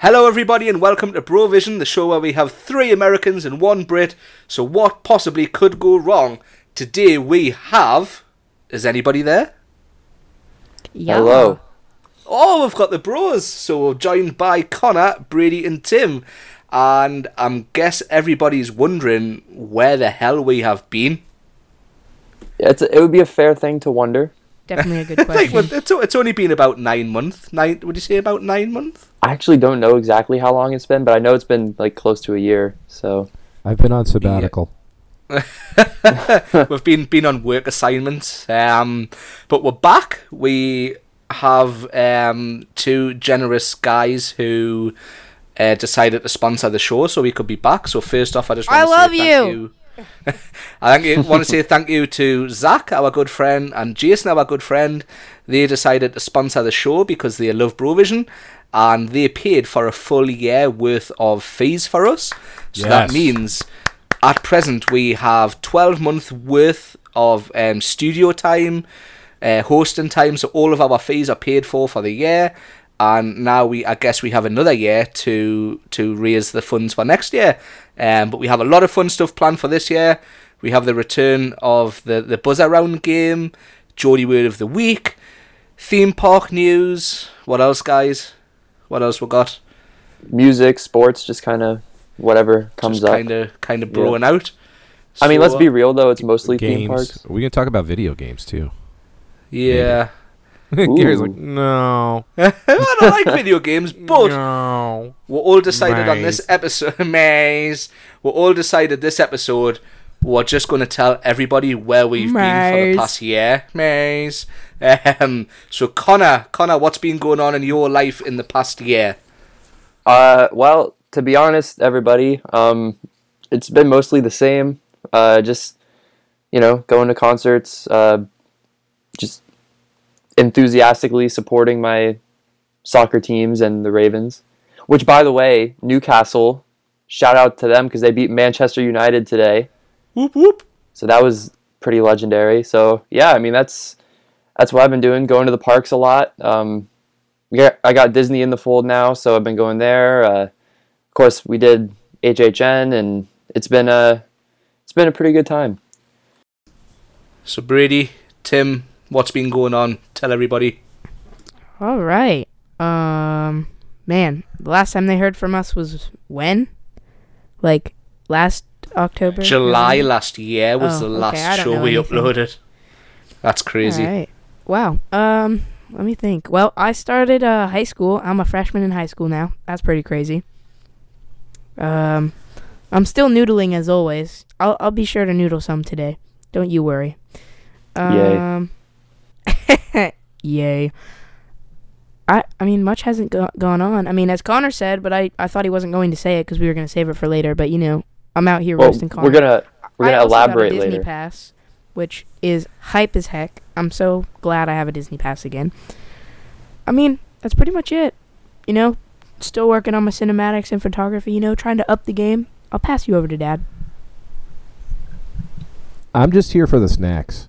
Hello, everybody, and welcome to Brovision, the show where we have three Americans and one Brit. So, what possibly could go wrong? Today we have. Is anybody there? Yeah. Hello. Oh, we've got the bros. So, we're joined by Connor, Brady, and Tim. And I'm guess everybody's wondering where the hell we have been. Yeah, It's it would be a fair thing to wonder. Definitely a good Like, question. well, it's, it's only been about nine months. Nine? Would you say about nine months? I actually don't know exactly how long it's been, but I know it's been like close to a year. So I've been on sabbatical. We've been been on work assignments, um, but we're back. We have um, two generous guys who uh, decided to sponsor the show, so we could be back. So first off, I just want I to love say thank you. I want to say thank you to Zach, our good friend, and Jason, our good friend. They decided to sponsor the show because they love Brovision, and they paid for a full year worth of fees for us. So that means at present we have 12 month worth of um, studio time uh, hosting time. So all of our fees are paid for for the year. And now we i guess we have another year to to raise the funds for next year. Um, but we have a lot of fun stuff planned for this year. We have the return of the the buzzer round game Geordie word of the week theme park news. What else guys what else we got music, sports, just kind of whatever comes up. kind of kind of broing out I mean, let's be uh, real though; it's mostly theme games. parks. We can talk about video games too. yeah Gary's like, no, I don't like video games, but no. we're all decided on this episode. Maze. We're all decided this episode. We're just going to tell everybody where we've been for the past year. Maze. Um, so Connor, Connor, what's been going on in your life in the past year? Uh, well, to be honest, everybody, um, it's been mostly the same. Uh, just you know, going to concerts, uh, just enthusiastically supporting my soccer teams and the Ravens. Which, by the way, Newcastle, shout out to them because they beat Manchester United today. Whoop whoop. So that was pretty legendary. So yeah, I mean that's that's what I've been doing, going to the parks a lot. Um, we got, I got Disney in the fold now, so I've been going there. Uh, of course, we did HHN, and it's been a it's been a pretty good time. So Brady, Tim, what's been going on? Tell everybody. All right. Um, man, the last time they heard from us was when? Like last October. July November? last year was Oh, the last I don't show we anything. uploaded. That's crazy. All right. Wow. Um, let me think. Well, I started uh high school. I'm a freshman in high school now. That's pretty crazy. Um, I'm still noodling as always. I'll I'll be sure to noodle some today. Don't you worry. Yay. Um, yay. I I mean, much hasn't go- gone on. I mean, as Connor said, but I I thought he wasn't going to say it because we were going to save it for later. But you know, I'm out here Well, roasting Connor. we're gonna we're I gonna also got a elaborate Disney later. Pass, which is hype as heck. I'm so glad I have a Disney Pass again. I mean, that's pretty much it. You know, still working on my cinematics and photography. You know, trying to up the game. I'll pass you over to Dad. I'm just here for the snacks.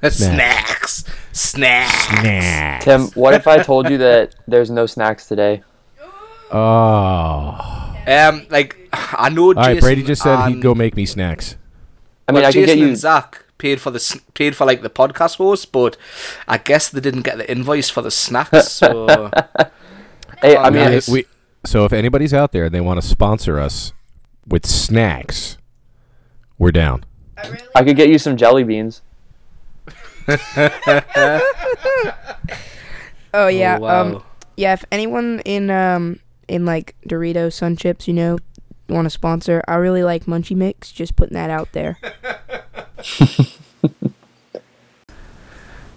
Snacks. Snacks. Snacks. Tim, what if I told you that there's no snacks today? Oh. Um, like I know. All right, Jason Brady just said he'd go make me snacks. I mean, well, I could Jason get you. and Zach paid for the paid for like the podcast host, but I guess they didn't get the invoice for the snacks. So Hey, I Oh, mean, nice. we, so if anybody's out there and they want to sponsor us with snacks, we're down. I could get you some jelly beans. Oh yeah. Oh, wow. Um. Yeah. If anyone in um in like Doritos Sun Chips, you know, want to sponsor, I really like Munchie Mix. Just putting that out there.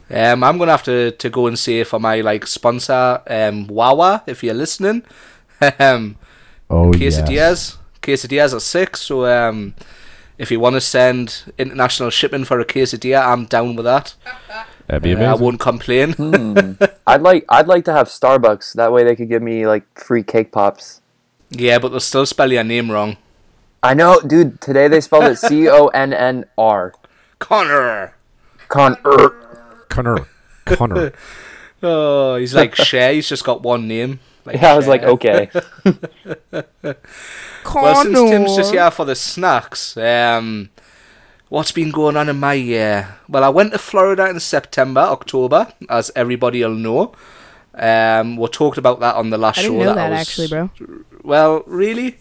um, I'm gonna have to, to go and say for my like sponsor, um, Wawa, if you're listening, um, Oh quesadillas, yes. quesadillas are sick. So um, if you want to send international shipping for a quesadilla, I'm down with that. That'd be Uh, I amazing. won't complain. Hmm. I'd like I'd like to have Starbucks. That way they could give me like free cake pops. yeah, but they'll still spell your name wrong. I know, dude. Today they spelled it C O N N R. Connor. Con er. Connor. Connor. Oh, he's like Cher. He's just got one name. Like Yeah, I was like, okay. Well, since Tim's just here for the snacks, um, what's been going on in my year? Well, I went to Florida in September, October, as everybody will know. Um, we talked about that on the last I show. didn't know I that was- actually, bro. Well, really?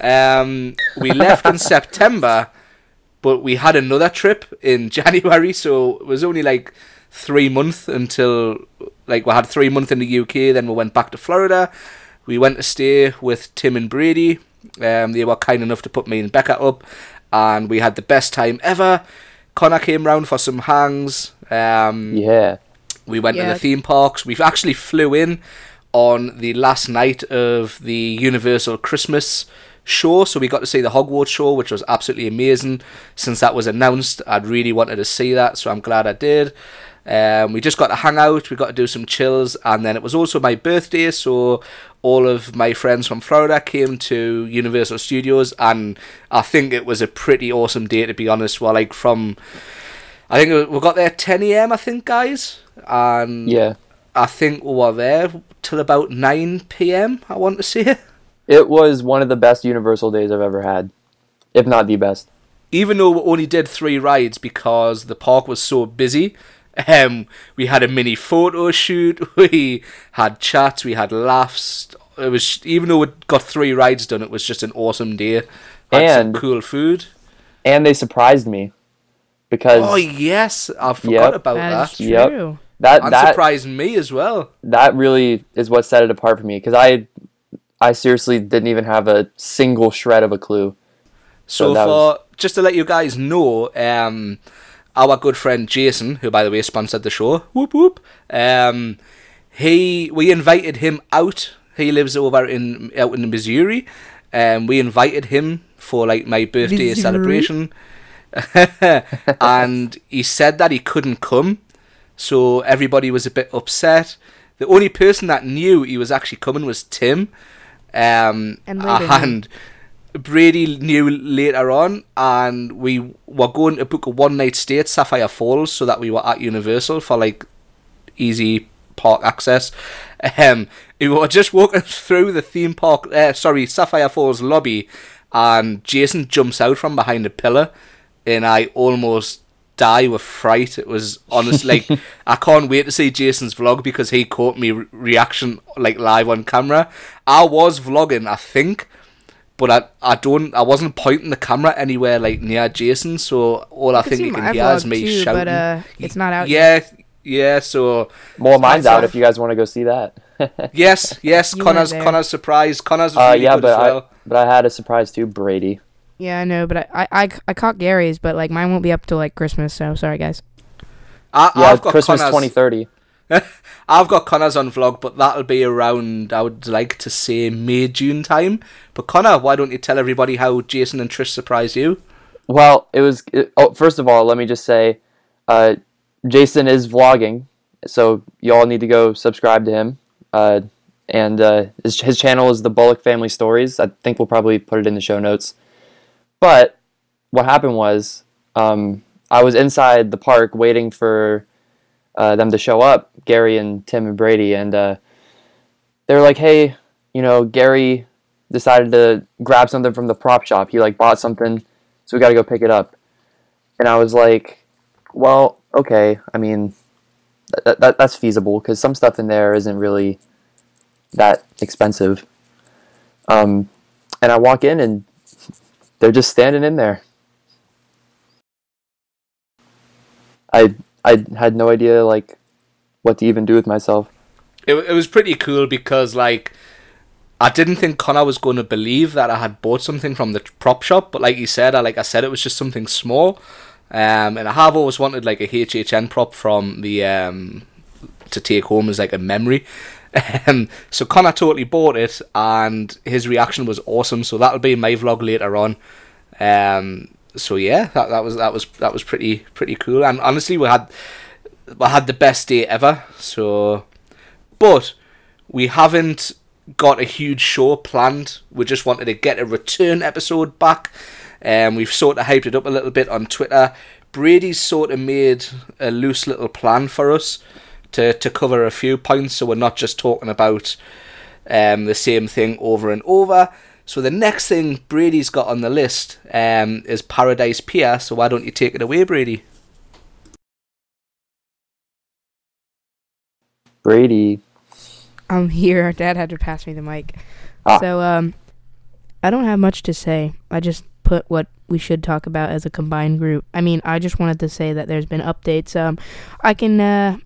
um, we left in September, but we had another trip in January, so it was only like three months until like we had three months in the UK. Then we went back to Florida. We went to stay with Tim and Brady. Um, they were kind enough to put me and Becca up, and we had the best time ever. Connor came round for some hangs. Um, yeah. we went to the theme parks. We've actually flew in on the last night of the Universal Christmas show, so we got to see the Hogwarts show, which was absolutely amazing. Since that was announced, I'd really wanted to see that, so I'm glad I did. Um, we just got to hang out, we got to do some chills, and then it was also my birthday, so all of my friends from Florida came to Universal Studios, and I think it was a pretty awesome day to be honest. Well, like from I think we got there 10 a.m. I think, guys, and Yeah. I think we were there till about 9 p.m. I want to say, It was one of the best Universal days I've ever had, if not the best. even though we only did three rides because the park was so busy. Um, we had a mini photo shoot. We had chats. We had laughs. It was even though we got three rides done, it was just an awesome day. Had some And- cool food. And they surprised me because Oh yes, I forgot Yep. about That that. is Yep. that And that surprised me as well. that really is what set it apart for me because I I seriously didn't even have a single shred of a clue. So, So that for was- just to let you guys know, um, our good friend Jason, who by the way sponsored the show, whoop whoop, um, he we invited him out. He lives over in out in Missouri, and we invited him for like my birthday Missouri? celebration. and he said that he couldn't come, so everybody was a bit upset. The only person that knew he was actually coming was Tim, um, And and Brady knew later on, and we were going to book a one night stay at Sapphire Falls so that we were at Universal for like easy park access. Um, we were just walking through the theme park, uh, sorry, Sapphire Falls lobby, and Jason jumps out from behind a pillar, and I almost die with fright. It was honestly like I can't wait to see Jason's vlog because he caught me re- reaction like live on camera. I was vlogging, I think, but I I don't I wasn't pointing the camera anywhere like near Jason, so all I can think see you can hear is vlog me too, shouting. but, uh, it's not out yet. Yeah, yeah. So Well, mine's out if you guys want to go see that. yes, yes. You Connor's. Connor's surprise. Connor's was uh, really yeah, good but as well. I but I had a surprise too, Brady. Yeah, I know, but I, I, I, I caught Gary's, but like mine won't be up till like Christmas, so sorry guys. I, Yeah, I've got Christmas 2030. I've got Connor's on vlog, but that'll be around. I would like to say May June time. But Connor, why don't you tell everybody how Jason and Trish surprised you? Well, it was. It, oh, first of all, let me just say, uh, Jason is vlogging, so y'all need to go subscribe to him. Uh, and uh, his, his channel is the Bullock Family Stories. I think we'll probably put it in the show notes. But what happened was, um, I was inside the park waiting for uh, them to show up, Gary and Tim and Brady, and uh, they were like, "Hey, you know, Gary decided to grab something from the prop shop. He like bought something." so we got to go pick it up. And I was like, well, okay. I mean, that that's feasible because some stuff in there isn't really that expensive. Um, and I walk in and they're just standing in there. I I had no idea like what to even do with myself. It, it was pretty cool because like I didn't think Connor was going to believe that I had bought something from the prop shop, but like he said, I like I said, it was just something small. Um, and I have always wanted like a HHN prop from the um to take home as like a memory. Um, so Connor totally bought it, and his reaction was awesome. So that'll be in my vlog later on. Um, so yeah, that, that was that was that was pretty pretty cool. And honestly, we had we had the best day ever. So, but we haven't got a huge show planned. We just wanted to get a return episode back. Um, we've sort of hyped it up a little bit on Twitter. Brady's sort of made a loose little plan for us to, to cover a few points, so we're not just talking about um, the same thing over and over. So the next thing Brady's got on the list um, is Paradise Pier. So why don't you take it away, Brady? Brady. I'm here. Dad had to pass me the mic. Ah. So um, I don't have much to say. I just put what we should talk about as a combined group. I mean, I just wanted to say that there's been updates. Um, I can uh,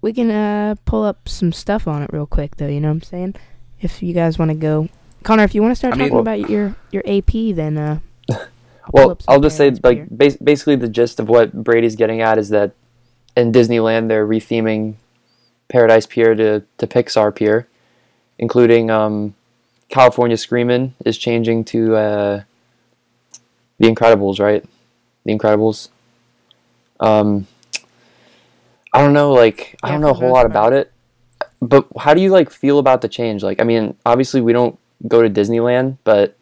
we can uh pull up some stuff on it real quick though. You know what I'm saying? If you guys want to go, Connor, if you want to start I mean- talking about your your AP, then uh. I'll Well, I'll just say like bas- basically the gist of what Brady's getting at is that in Disneyland they're retheming Paradise Pier to, to Pixar Pier, including um, California Screamin' is changing to uh, The Incredibles, right? The Incredibles. Um, I don't know, like I Yeah, don't know a whole lot about it, but how do you like feel about the change? Like, I mean, obviously we don't go to Disneyland, but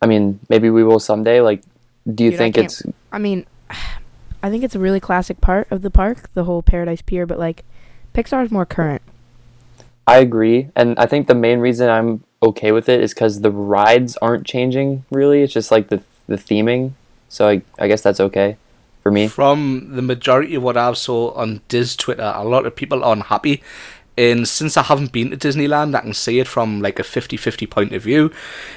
I mean, maybe we will someday. Like, do you Dude, think can't- it's I mean, I think it's a really classic part of the park, the whole Paradise Pier. But like, Pixar's more current. I agree, and I think the main reason I'm okay with it is because the rides aren't changing really. It's just like the the theming. So I I guess that's okay for me. From the majority of what I've saw on Diz Twitter, a lot of people are unhappy. And since I haven't been to Disneyland, I can see it from like a 50-50 point of view.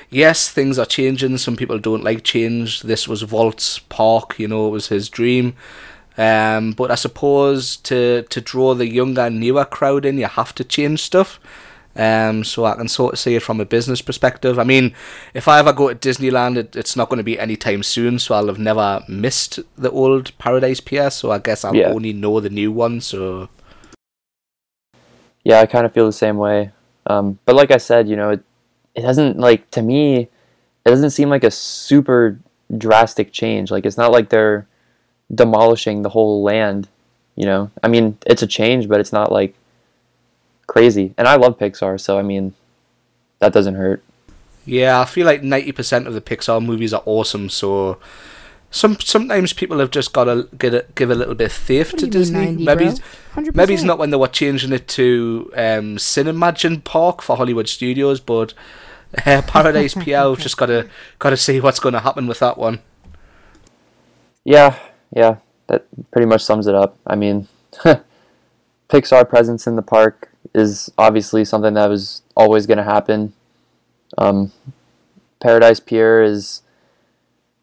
Yes, things are changing. Some people don't like change. This was Walt's park, you know, it was his dream. Um, but I suppose to to draw the younger, newer crowd in, you have to change stuff. Um, so I can sort of see it from a business perspective. I mean, if I ever go to Disneyland, it, it's not going to be anytime soon, so I'll have never missed the old Paradise Pier. So I guess I'll Yeah. only know the new one. So Yeah, I kind of feel the same way. Um, but like I said, you know, it it doesn't like to me, it doesn't seem like a super drastic change. Like it's not like they're demolishing the whole land. You know, I mean, it's a change, but it's not like crazy. And I love Pixar, so I mean, that doesn't hurt. yeah, I feel like ninety percent of the Pixar movies are awesome. So some sometimes people have just got to get a, give a little bit of faith What to do mean Disney. 90, maybe bro? it's- 100%. maybe it's not when they were changing it to um, Cinemagine Park for Hollywood Studios, but uh, Paradise Pier, we've just got to got to see what's going to happen with that one. Yeah, yeah, that pretty much sums it up. I mean, Pixar presence in the park is obviously something that was always going to happen. Um, Paradise Pier is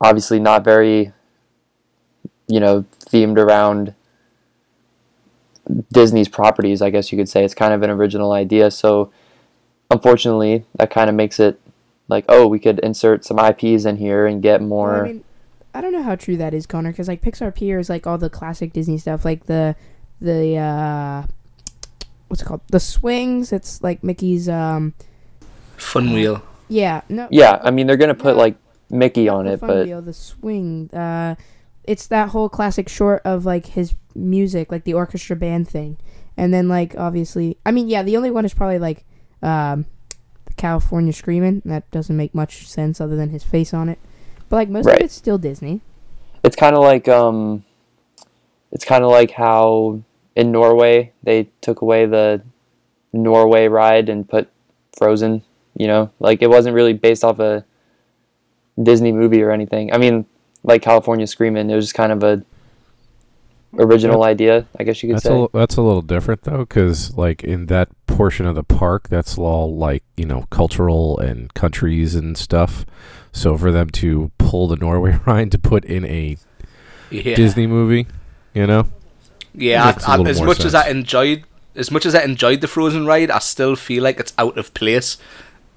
obviously not very, you know, themed around Disney's properties, I guess you could say. It's kind of an original idea. So, unfortunately, that kind of makes it like, oh, we could insert some IPs in here and get more. Well, I mean, I don't know how true that is, Connor, because like Pixar Pier is like all the classic Disney stuff, like the the uh, what's it called? The swings. It's like Mickey's. Um, Fun wheel. yeah, no. Yeah, I mean they're gonna put No. like Mickey on it, but the swing. Uh, it's that whole classic short of like his music, like the orchestra band thing, and then like obviously, I mean, yeah, the only one is probably like um, the California Screaming. That doesn't make much sense other than his face on it, but like most Right. of it's still Disney. it's kind of like um, it's kind of like how in Norway they took away the Norway ride and put Frozen. You know, like it wasn't really based off a Disney movie or anything. I mean, like California Screaming, it was just kind of a original idea, I guess you could That's say. a, that's a little different though, because like in that portion of the park, that's all like you know cultural and countries and stuff. So for them to pull the Norway ride to put in a Yeah. Disney movie, you know, Yeah, Makes a I, I, little as more much as. I enjoyed, as much as I enjoyed the Frozen ride, I still feel like it's out of place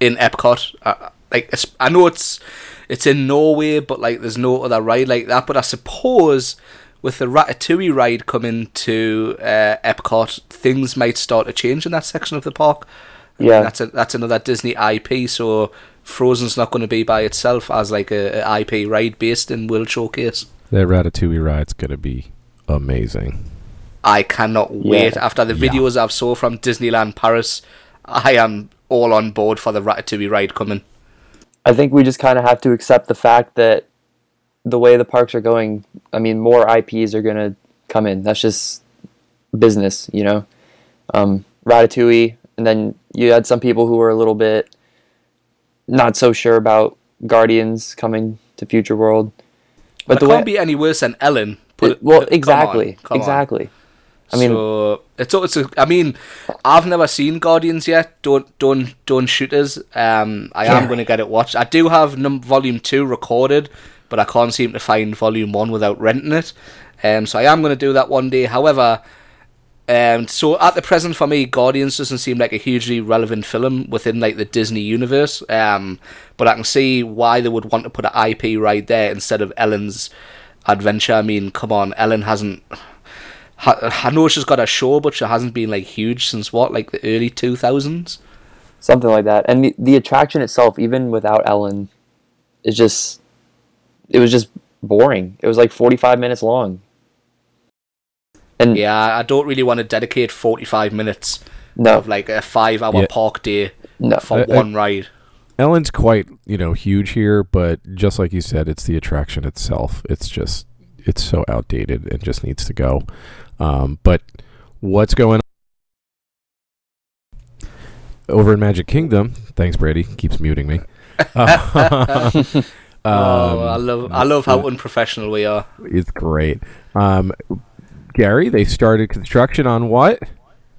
in Epcot. Uh, like I know it's it's in Norway, but like there's no other ride like that. But I suppose with the Ratatouille ride coming to uh, Epcot, things might start to change in that section of the park. I mean, Yeah. that's a, that's another Disney IP. So Frozen's not going to be by itself as like a, a IP ride based in World Showcase. that Ratatouille ride's gonna be amazing. I cannot wait. After the Yeah. videos I've saw from Disneyland Paris, I am all on board for the Ratatouille ride coming. I think we just kind of have to accept the fact that the way the parks are going, I mean, more IPs are going to come in. That's just business, you know. Um, Ratatouille, and then you had some people who were a little bit not so sure about Guardians coming to Future World. But it the can't way, be any worse than Ellen. Put it, well, come on, exactly, on. I mean- so it's it's. A, I mean, I've never seen Guardians yet. Don't don't don't shoot us. Um, I am going to get it watched. I do have num- volume two recorded, but I can't seem to find volume one without renting it. Um, so I am going to do that one day. However, um, so at the present for me, Guardians doesn't seem like a hugely relevant film within like the Disney universe. Um, but I can see why they would want to put an IP right there instead of Ellen's adventure. I mean, come on, Ellen hasn't. Ha- I know she's got a show, but she hasn't been like huge since what, like the early two thousands. something like that. And the, the attraction itself, even without Ellen, is just it was just boring. It was like forty five minutes long. And Yeah, I don't really want to dedicate forty five minutes no, of like a five hour Yeah. park day no, for I- I- one ride. Ellen's quite, you know, huge here, but just like you said, it's the attraction itself. It's just, it's so outdated and just needs to go. Um, but what's going on over in Magic Kingdom? Thanks, Brady. Keeps muting me. Um, oh, I love I love how unprofessional we are. it's great. Um, Gary, they started construction on what?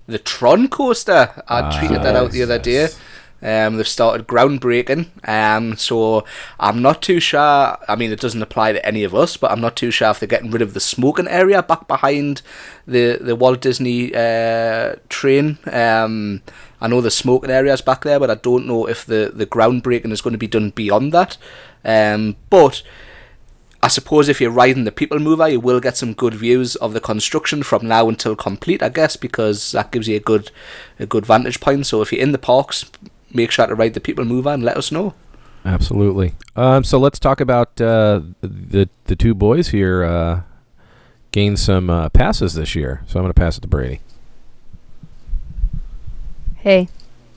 The Tron coaster. I tweeted that out the other day. yes. Um, they've started groundbreaking. Um, so I'm not too sure. I mean, it doesn't apply to any of us, but I'm not too sure if they're getting rid of the smoking area back behind the the Walt Disney uh, train. Um, I know the smoking area's back there, but I don't know if the the groundbreaking is going to be done beyond that. Um, but I suppose if you're riding the People Mover, you will get some good views of the construction from now until complete. I guess because that gives you a good, a good vantage point. So if you're in the parks, make sure to ride the People Mover and let us know. Absolutely. Um, so let's talk about uh, the the two boys here. Uh, gained some uh, passes this year, so I'm going to pass it to Brady. Hey,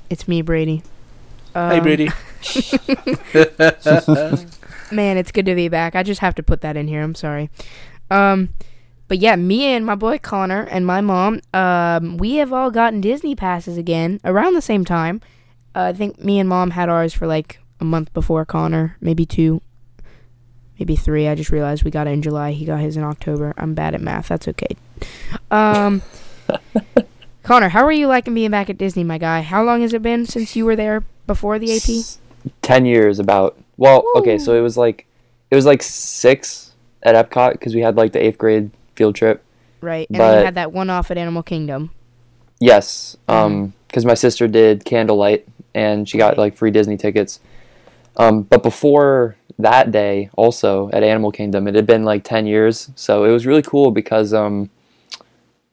it's me, Brady. hey Um, Brady. Man, it's good to be back. I just have to put that in here. I'm sorry. Um, but yeah, me and my boy Connor and my mom, um, we have all gotten Disney passes again around the same time. Uh, I think me and mom had ours for like a month before Connor, maybe two, maybe three. I just realized we got it in July. He got his in October. I'm bad at math. That's okay. Um, Connor, how are you liking being back at Disney, my guy? How long has it been since you were there before the AP? ten years about. Well, okay, so it was like it was like six at Epcot because we had like the eighth grade field trip. Right, and then you had that one off at Animal Kingdom. Yes, um, because my sister did Candlelight and she got like free Disney tickets. Um, but before that day, also at Animal Kingdom, it had been like ten years, so it was really cool because um,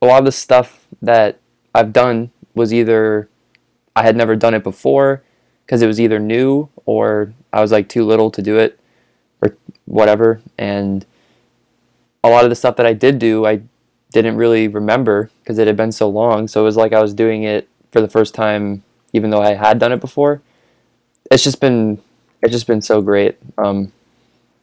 a lot of the stuff that I've done was either I had never done it before because it was either new or I was like too little to do it or whatever, and a lot of the stuff that I did do, I didn't really remember because it had been so long. So it was like I was doing it for the first time, even though I had done it before. It's just been, it's just been so great. Um,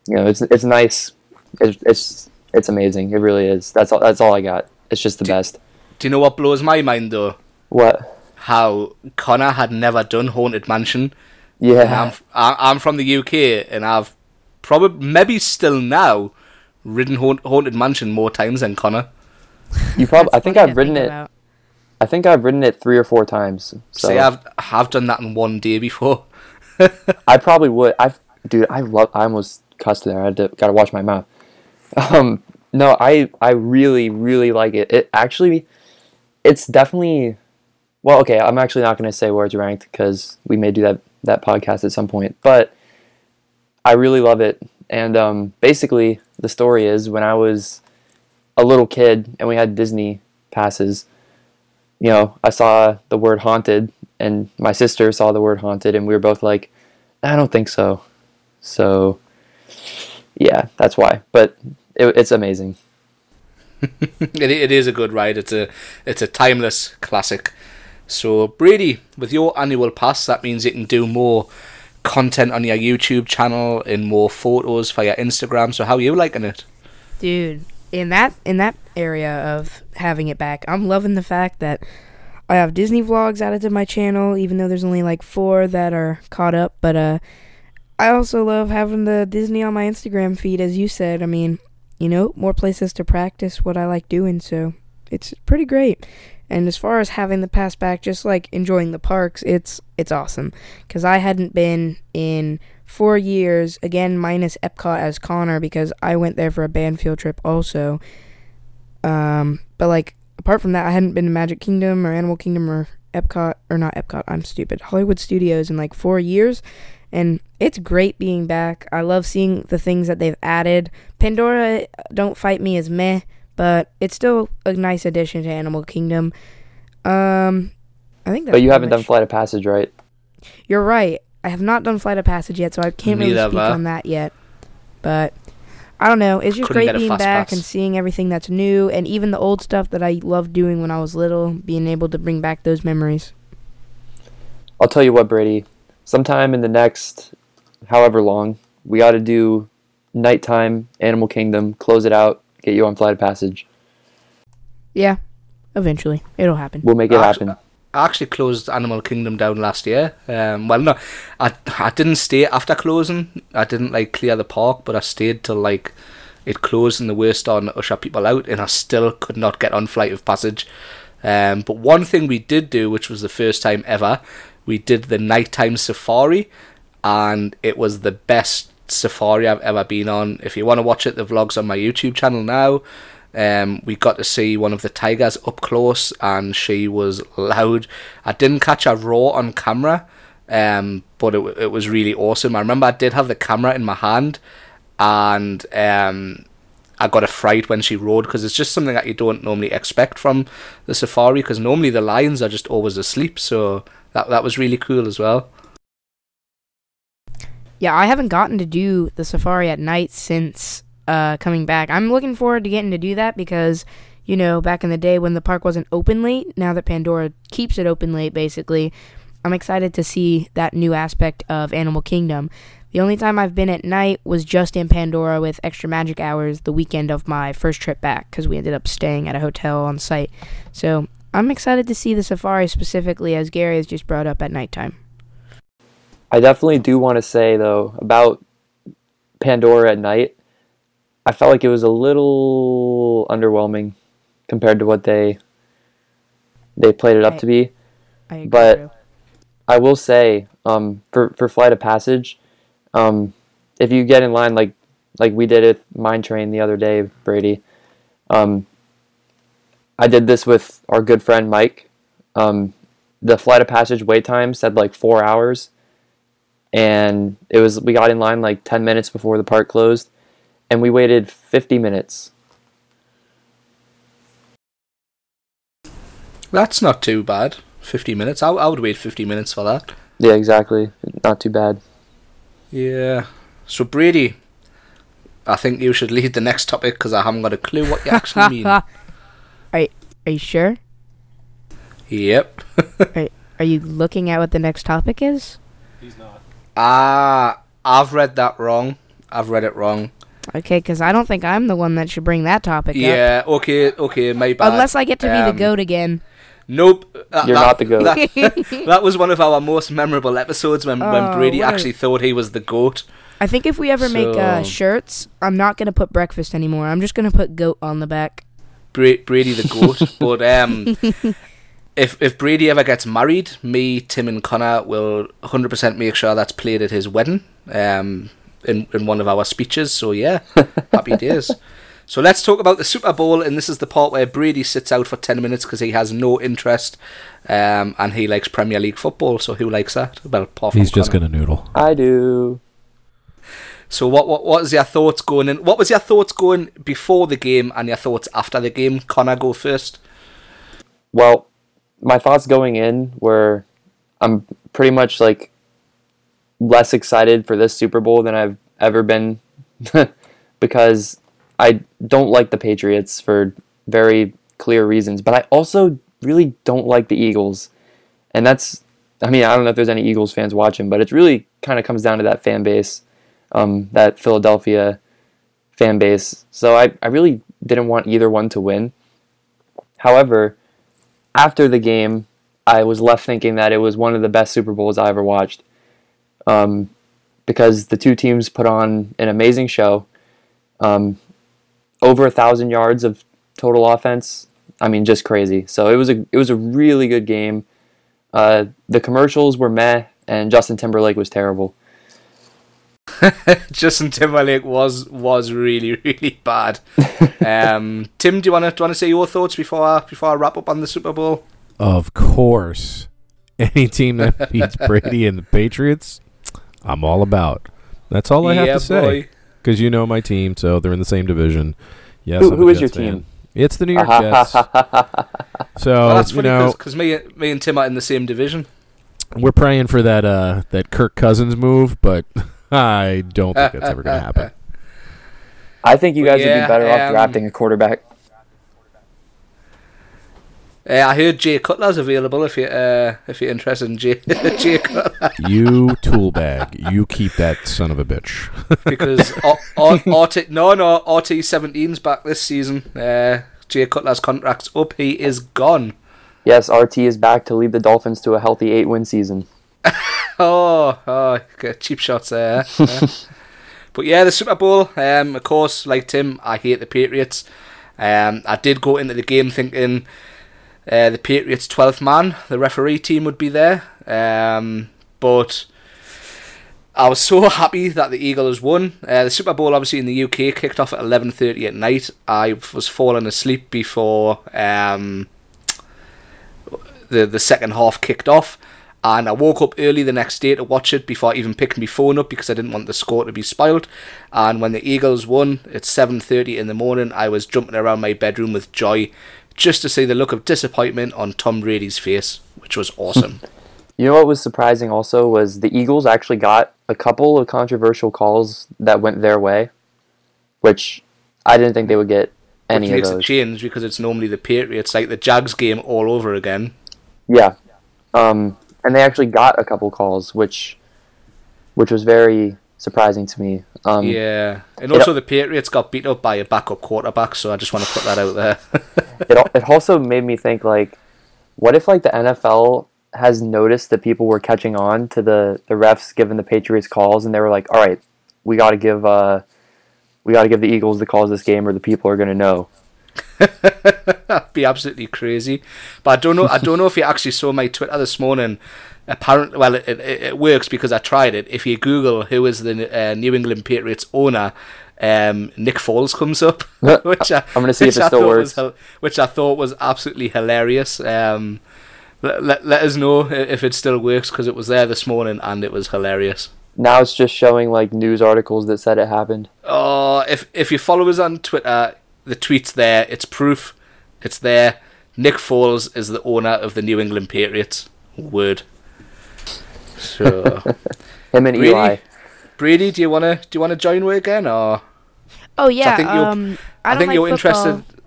you know, it's it's nice. It's it's it's amazing. It really is. That's all. That's all I got. It's just the best. Do you know what blows my mind though? What? How Connor had never done Haunted Mansion. Yeah. I'm I- I'm from the UK, and I've probably maybe still now ridden Haunted Mansion more times than Connor. You probably. I think I've ridden it. about. I think I've ridden it three or four times. So See, I've have done that in one day before. I probably would. I, dude, I love. I almost cussed there. I had to gotta watch my mouth. Um, no, I I really really like it. It actually, it's definitely. Well, okay, I'm actually not gonna say where it's ranked because we may do that that podcast at some point. But I really love it, and um, basically the story is when I was a little kid and we had Disney passes. You know, I saw the word haunted, and my sister saw the word haunted, and we were both like, I don't think so. So, yeah, that's why. But it, it's amazing. it, it is a good ride. It's a it's a timeless classic. So Brady, with your annual pass, that means you can do more content on your YouTube channel and more photos for your Instagram. So how are you liking it? Dude, in that in that area of having it back, I'm loving the fact that I have Disney vlogs added to my channel, even though there's only like four that are caught up. But uh, I also love having the Disney on my Instagram feed, as you said. I mean, you know, more places to practice what I like doing, so it's pretty great. And as far as having the pass back, just like enjoying the parks, it's it's awesome. Cause I hadn't been in four years, again minus Epcot as Connor, because I went there for a band field trip also. Um, but like apart from that, I hadn't been to Magic Kingdom or Animal Kingdom or Epcot or not Epcot. I'm stupid. Hollywood Studios in like four years, and it's great being back. I love seeing the things that they've added. Pandora, don't fight me as meh, but it's still a nice addition to Animal Kingdom. Um, I think. That's But you haven't done Flight of Passage, right? You're right. I have not done Flight of Passage yet, so I can't really Neither speak have on that yet. But I don't know. It's just Couldn't great being back pass. and seeing everything that's new, and even the old stuff that I loved doing when I was little. Being able to bring back those memories. I'll tell you what, Brady. Sometime in the next, however long, we ought to do nighttime Animal Kingdom, close it out, get you on Flight of Passage. Yeah, eventually it'll happen. We'll make it Actu- happen. I actually closed Animal Kingdom down last year. Um, well, no, I I didn't stay after closing. I didn't like clear the park, but I stayed till like it closed and the worst to usher people out, and I still could not get on Flight of Passage. Um, but one thing we did do, which was the first time ever, we did the nighttime safari, and it was the best safari I've ever been on. If you want to watch it, the vlog's on my YouTube channel now. Um, we got to see one of the tigers up close, and she was loud. I didn't catch her raw on camera, um, but it, it was really awesome. I remember I did have the camera in my hand, and um, I got a fright when she rode because it's just something that you don't normally expect from the safari. Because normally the lions are just always asleep, so that that was really cool as well. Yeah, I haven't gotten to do the safari at night since uh, coming back. I'm looking forward to getting to do that because, you know, back in the day when the park wasn't open late, now that Pandora keeps it open late, basically, I'm excited to see that new aspect of Animal Kingdom. The only time I've been at night was just in Pandora with extra magic hours the weekend of my first trip back because we ended up staying at a hotel on site. So I'm excited to see the safari specifically, as Gary has just brought up at nighttime. I definitely do want to say though about Pandora at night. I felt like it was a little underwhelming compared to what they they played it up Right. to be. I. But-. I will say, um, for for Flight of Passage, um, if you get in line like like we did at Mine Train the other day, Brady, um, I did this with our good friend Mike. Um, the Flight of Passage wait time said like four hours, and it was we got in line like ten minutes before the park closed, and we waited fifty minutes. That's not too bad. Fifty minutes. I, I would wait fifty minutes for that. Yeah, exactly. Not too bad. Yeah. So Brady, I think you should lead the next topic because I haven't got a clue what you actually mean. are, are you sure? yep. Are you looking at what the next topic is? He's not. Ah, I've read that wrong. I've read it wrong. Okay, because I don't think I'm the one that should bring that topic up. Yeah. Okay. Okay. My bad. Unless I get to be Um, the goat again. Nope. That- You're that- not the goat. That, that was one of our most memorable episodes when, when Oh, Brady what a- actually thought he was the goat. I think if we ever make uh, shirts, I'm not gonna put breakfast anymore. I'm just gonna put goat on the back. Bra- Brady the goat. but um, if if Brady ever gets married, me, Tim, and Connor will 100% make sure that's played at his wedding. Um, in in one of our speeches. So yeah, happy days. So let's talk about the Super Bowl, and this is the part where Brady sits out for 10 minutes because he has no interest, um, and he likes Premier League football. So who likes that? Well, apart from He's just gonna noodle. I do. So what what what was your thoughts going in? What was your thoughts going before the game and your thoughts after the game? Connor, go first. Well, my thoughts going in were I'm pretty much like less excited for this Super Bowl than I've ever been because I don't like the Patriots for very clear reasons, but I also really don't like the Eagles. And that's I mean, I don't know if there's any Eagles fans watching, but it really kind of comes down to that fan base, um, that Philadelphia fan base. So I, I really didn't want either one to win. However, after the game, I was left thinking that it was one of the best Super Bowls I ever watched. Um, because the two teams put on an amazing show. Um, over a thousand yards of total offense. I mean, just crazy. So it was a it was a really good game. Uh, the commercials were meh, and Justin Timberlake was terrible. Justin Timberlake was was really really bad. um, Tim, do you want to want to say your thoughts before I, before I wrap up on the Super Bowl? Of course, any team that beats Brady and the Patriots, I'm all about. That's all I have Yeah, to say. Because you know my team, so they're in the same division. Yes, Who- I'm who a is your fan. team? It's the New York Jets. So Well, that's you funny know because me me and Tim are in the same division. we're praying for that uh, that Kirk Cousins move, but I don't think that's ever going to happen. I think you guys would be better um, off drafting a quarterback. Uh, I heard Jay Cutler's available if you uh, if you're interested in Jay Jay Cutler You tool bag, you keep that son of a bitch. because R- R- RT no no RT 17's back this season. Uh, Jay Cutler's contract's up. He is gone. Yes, RT is back to lead the Dolphins to a healthy eight-win season. Oh, oh, cheap shots there. uh. but yeah, the Super Bowl. Um, of course, like Tim, I hate the Patriots. Um, I did go into the game thinking uh, the Patriots' twelfth man, the referee team, would be there. Um, but I was so happy that the Eagles won. Uh, the Super Bowl, obviously in the UK, kicked off at eleven thirty at night. I was falling asleep before um, the the second half kicked off, and I woke up early the next day to watch it before I even picking my phone up because I didn't want the score to be spoiled. And when the Eagles won at seven thirty in the morning, I was jumping around my bedroom with joy, just to see the look of disappointment on Tom Brady's face, which was awesome. You know what was surprising also was the Eagles actually got a couple of controversial calls that went their way, which I didn't think they would get any which of makes a those. change because it's normally the Patriots, like the Jags game all over again. Yeah, um, and they actually got a couple calls, which which was very surprising to me. Um, yeah, and it- also the Patriots got beat up by a backup quarterback, so I just want to put that out there. it it also made me think like, what if like the NFL has noticed that people were catching on to the the refs giving the Patriots calls, and they were like, all right, we got to give uh, we got to give the Eagles the calls this game, or the people are gonna know. That'd be absolutely crazy. But I don't know. I don't know if you actually saw my Twitter this morning. Apparently, well, it, it, it works because I tried it. If you Google who is the uh, New England Patriots owner, um, Nick Foles comes up, which I, I'm gonna see if it I still works. was which I thought was absolutely hilarious. Um, let, let, let us know if it still works because it was there this morning and it was hilarious. Now it's just showing like news articles that said it happened. Oh, if if you follow us on Twitter, the tweet's there. It's proof. It's there. Nick Foles is the owner of the New England Patriots. Word. So, Him and Really? Eli. Brady, do you wanna do you wanna join me again, or Oh yeah. think you're- um, I, I, don't think like you're football. interested.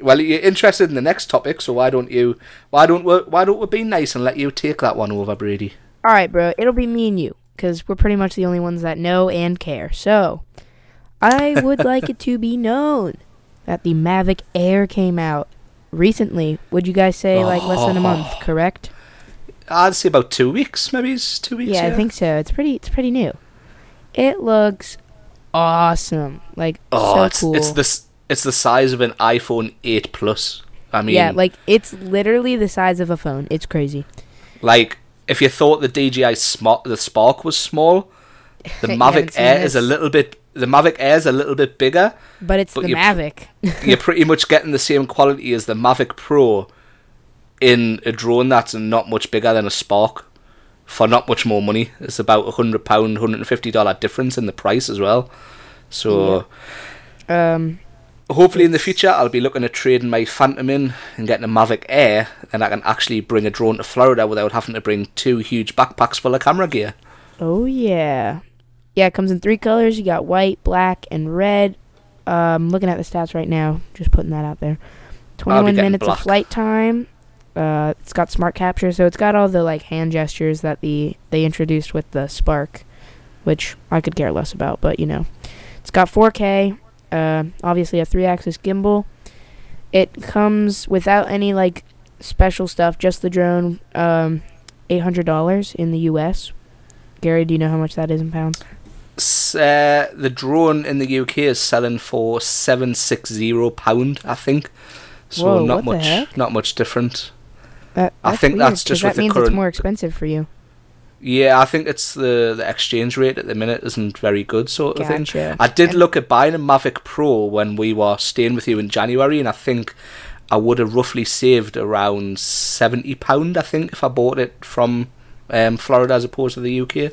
Well, you're interested in the next topic, so why don't you? Why don't we? Why don't we be nice and let you take that one over, Brady? All right, bro. It'll be me and you because we're pretty much the only ones that know and care. So, I would like it to be known that the Mavic Air came out recently. Would you guys say like less than a month? Correct? I'd say about two weeks, maybe it's two weeks. Yeah, I think so. It's pretty. It's pretty new. It looks awesome. Like Oh, so it's cool. it's the it's the size of an iPhone 8 Plus. I mean, yeah, like it's literally the size of a phone. It's crazy. Like, if you thought the DJI Smart, the Spark was small, the Mavic Air is a little bit. The Mavic Air is a little bit bigger. But it's But the you pr- Mavic. You're pretty much getting the same quality as the Mavic Pro in a drone that's not much bigger than a Spark for not much more money. It's about a hundred pound, hundred and fifty dollar difference in the price as well. So um, hopefully in the future I'll be looking at trading my Phantom in and getting a Mavic Air, and I can actually bring a drone to Florida without having to bring two huge backpacks full of camera gear. Oh yeah, yeah. It comes in three colors. You got white, black, and red. Um, looking at the stats right now. Just putting that out there. Twenty-one minutes black. of flight time. Uh, it's got smart capture, so it's got all the like hand gestures that the they introduced with the Spark, which I could care less about. But you know, it's got 4K. Uh, obviously a three-axis gimbal. It comes without any like special stuff, just the drone, um, eight hundred dollars in the U.S. Gary, do you know how much that is in pounds? Uh, the drone in the UK is selling for seven six zero pound, I think. So Whoa, not much, not much different. That, I think weird, that's just that with the means current- it's more expensive for you. Yeah, I think it's the the exchange rate at the minute isn't very good, sort of thing. I did And- look at buying a Mavic Pro when we were staying with you in January, and I think I would have roughly saved around seventy pound. I think if I bought it from um, Florida as opposed to the UK.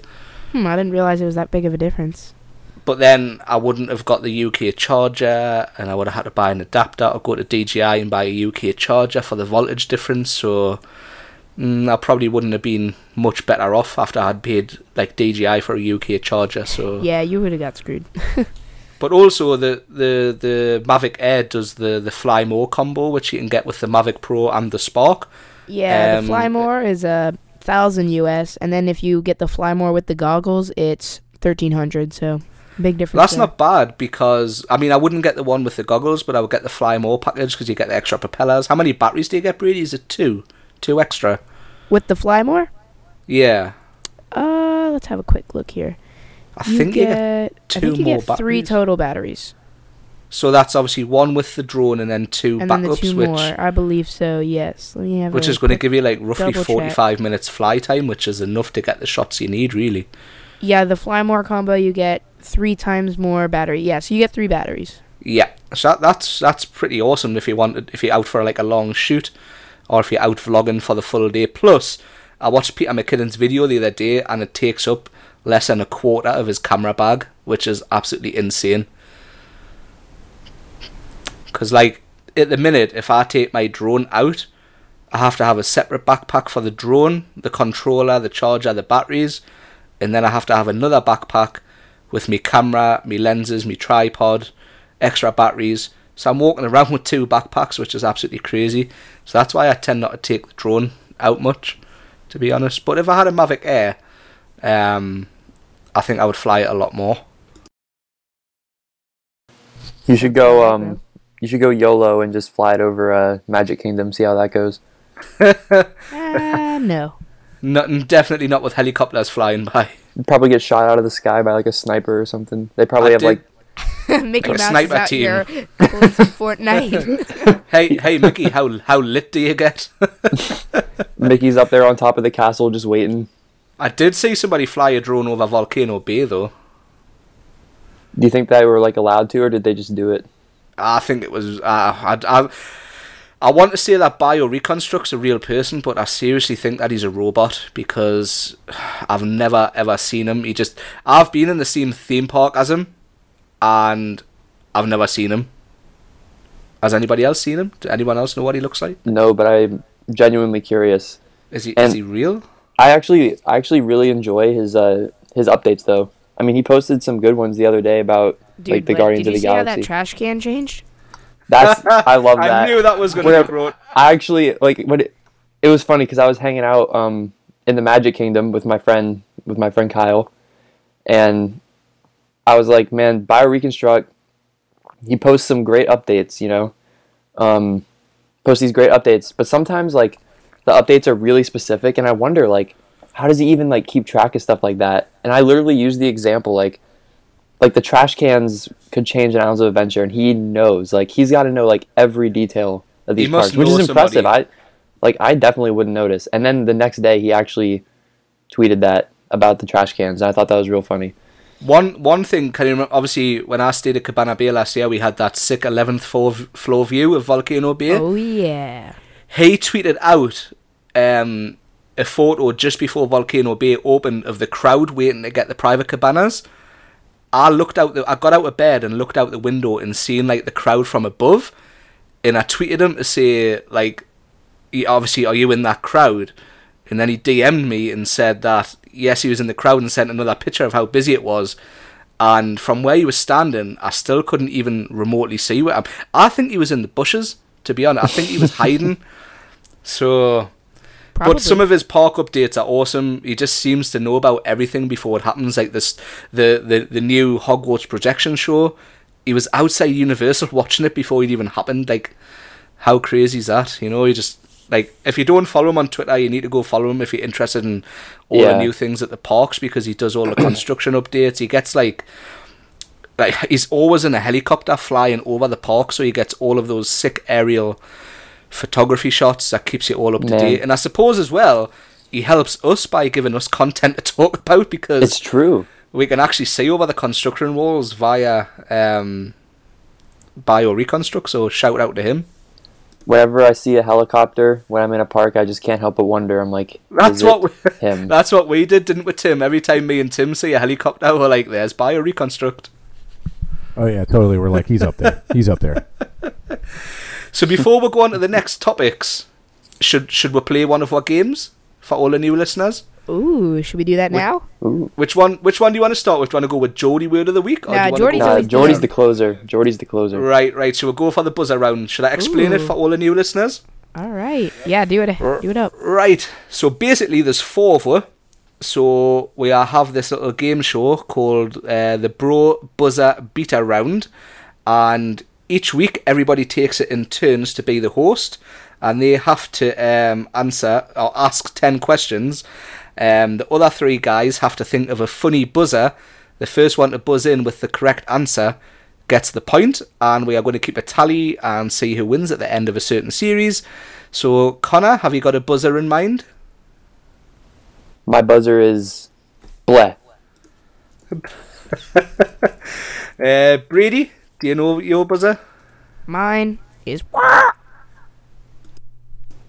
Hmm, I didn't realize it was that big of a difference. But then I wouldn't have got the UK charger, and I would have had to buy an adapter or go to DJI and buy a UK charger for the voltage difference. So mm, I probably wouldn't have been much better off after I had paid like DJI for a UK charger. So Yeah, you would have got screwed. But also the, the, the Mavic Air does the, the Fly More combo, which you can get with the Mavic Pro and the Spark. Yeah, Um, the Fly More is a thousand US, and then if you get the Fly More with the goggles, it's thirteen hundred. So big difference. That's there. not bad because I mean I wouldn't get the one with the goggles, but I would get the Fly More package because you get the extra propellers. How many batteries do you get, Brady? Is it two? Two extra? with the Fly More. Yeah, Uh, let's have a quick look here. I you think get, you get. I think you more get three total batteries, So that's obviously one with the drone and then two and then the backups, two which more. I believe so. Yes. Let me have. which is going to give you like roughly check. forty-five minutes fly time, which is enough to get the shots you need, really. Yeah, the Fly More combo, you get three times more battery. Yeah, so you get three batteries. Yeah, so that, that's that's pretty awesome if you wanted if you're out for like a long shoot, or if you're out vlogging for the full day. Plus, I watched Peter McKinnon's video the other day, and it takes up less than a quarter of his camera bag, which is absolutely insane. Because like at the minute, if I take my drone out, I have to have a separate backpack for the drone, the controller, the charger, the batteries, and then I have to have another backpack with me camera, me lenses, me tripod, extra batteries. So I'm walking around with two backpacks, which is absolutely crazy. So that's why I tend not to take the drone out much, to be honest. But if I had a Mavic Air, um, I think I would fly it a lot more. You should go. Um, you should go YOLO and just fly it over uh, Magic Kingdom. See how that goes. Ah, no. Not, definitely not with helicopters flying by. You'd probably get shot out of the sky by like a sniper or something. They probably I have did- like Mickey Like a Mouse sniper out team. here Fortnite. Hey, hey, Mickey, how how lit do you get? Mickey's up there on top of the castle just waiting. I did see somebody fly a drone over Volcano Bay though. Do you think they were like allowed to, or did they just do it? I think it was. Uh, I, I, I want to say that Bio reconstructs a real person, but I seriously think that he's a robot because I've never ever seen him. He just. I've been in the same theme park as him, and I've never seen him. Has anybody else seen him? Does anyone else know what he looks like? No, but I'm genuinely curious. Is he And- is he real? I actually, I actually really enjoy his uh his updates though. I mean, he posted some good ones the other day about Dude, like the but Guardians did of you the see how Galaxy. that trash can changed? That's I love that. I knew that was going to be brought. I actually like when it, it was funny because I was hanging out um in the Magic Kingdom with my friend with my friend Kyle, and I was like, man, BioReconstruct, he posts some great updates, you know, um, posts these great updates, but sometimes like the updates are really specific, and I wonder like how does he even like keep track of stuff like that? And I literally use the example like like the trash cans could change an ounce of adventure and he knows like he's got to know like every detail of these must parks which is impressive somebody. i like i definitely wouldn't notice and then the next day he actually tweeted that about the trash cans and i thought that was real funny One one thing, can you remember? Obviously, when I stayed at Cabana Bay last year, we had that sick eleventh floor, floor view of Volcano Bay. Oh yeah. he tweeted out um, a photo just before Volcano Bay opened of the crowd waiting to get the private cabanas. I looked out. The, I got out of bed and looked out the window and seen like the crowd from above, and I tweeted him to say like, "Y- "Obviously, are you in that crowd?" And then he DM'd me and said that yes, he was in the crowd and sent another picture of how busy it was. And from where he was standing, I still couldn't even remotely see where. I think he was in the bushes. To be honest, I think he was hiding. So, Probably. but some of his park updates are awesome. He just seems to know about everything before it happens. Like this, the the the new Hogwarts projection show. He was outside Universal watching it before it even happened. Like, how crazy is that? You know, he just like if you don't follow him on Twitter, you need to go follow him if you're interested in all the new things at the parks because he does all the construction updates. He gets like like he's always in a helicopter flying over the park, so he gets all of those sick aerial photography shots that keeps you all up to Man. date. And I suppose as well, he helps us by giving us content to talk about because It's true. we can actually see over the construction walls via um, Bio Reconstruct. So shout out to him. Whenever I see a helicopter when I'm in a park, I just can't help but wonder. I'm like, That's what it we, him? that's what we did, didn't we, Tim? Every time me and Tim see a helicopter, we're like, "There's Bio Reconstruct." Oh yeah, totally. We're like, he's up there. He's up there. So before we go on to the next topics, should should we play one of our games for all the new listeners? Ooh, should we do that now? Ooh. Which one? Which one do you want to start with? Do you want to go with Geordie Word of the Week? Or Nah, do you Geordie's want Nah, Geordie's the closer. Geordie's the closer. Right, right. So we'll go for the buzzer round. Should I explain it for all the new listeners? All right. Yeah, do it. Do it up. Right. So basically, there's four of us. So we are have this little game show called uh, the Bro Buzzer Beta Round, and each week everybody takes it in turns to be the host, and they have to um, answer or ask ten questions. Um, the other three guys have to think of a funny buzzer. The first one to buzz in with the correct answer gets the point, and we are going to keep a tally and see who wins at the end of a certain series. So, Connor, have you got a buzzer in mind? My buzzer is bleh. Uh, Brady, do you know your buzzer? Mine is.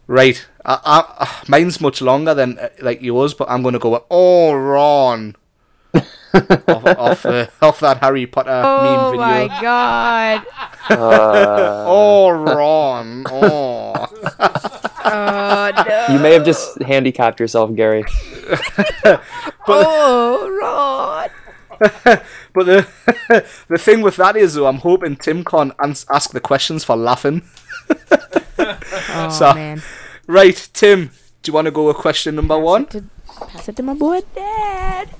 Right. I, I, uh, mine's much longer than uh, like yours, but I'm going to go with oh Ron off off, uh, off that Harry Potter Oh meme video. Oh my god. Uh, Oh Ron. Oh. Oh no. you may have just handicapped yourself, Gary. Oh, Rod. But the the thing with that is, though, I'm hoping Tim can't ans- ask the questions for laughing. Oh So- man. Right, Tim, do you want to go with question number one? To, pass it to my boy, Dad.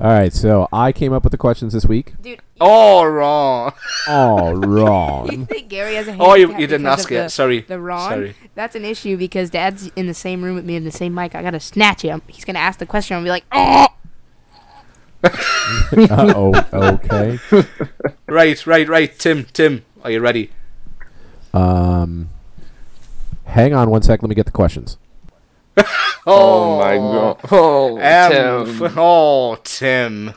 All right, so I came up with the questions this week. Dude, Oh Ron. All you think Gary has a Oh, you, you didn't ask it. the- Sorry. The Ron? Sorry. That's an issue because Dad's in the same room with me in the same mic. I gotta snatch him. He's gonna ask the question and be like, oh! Uh, oh, okay. Right, right, right. Tim, Tim, are you ready? Um, hang on one sec. Let me get the questions. Oh, my god. Oh, Um, Tim. f- oh, Tim.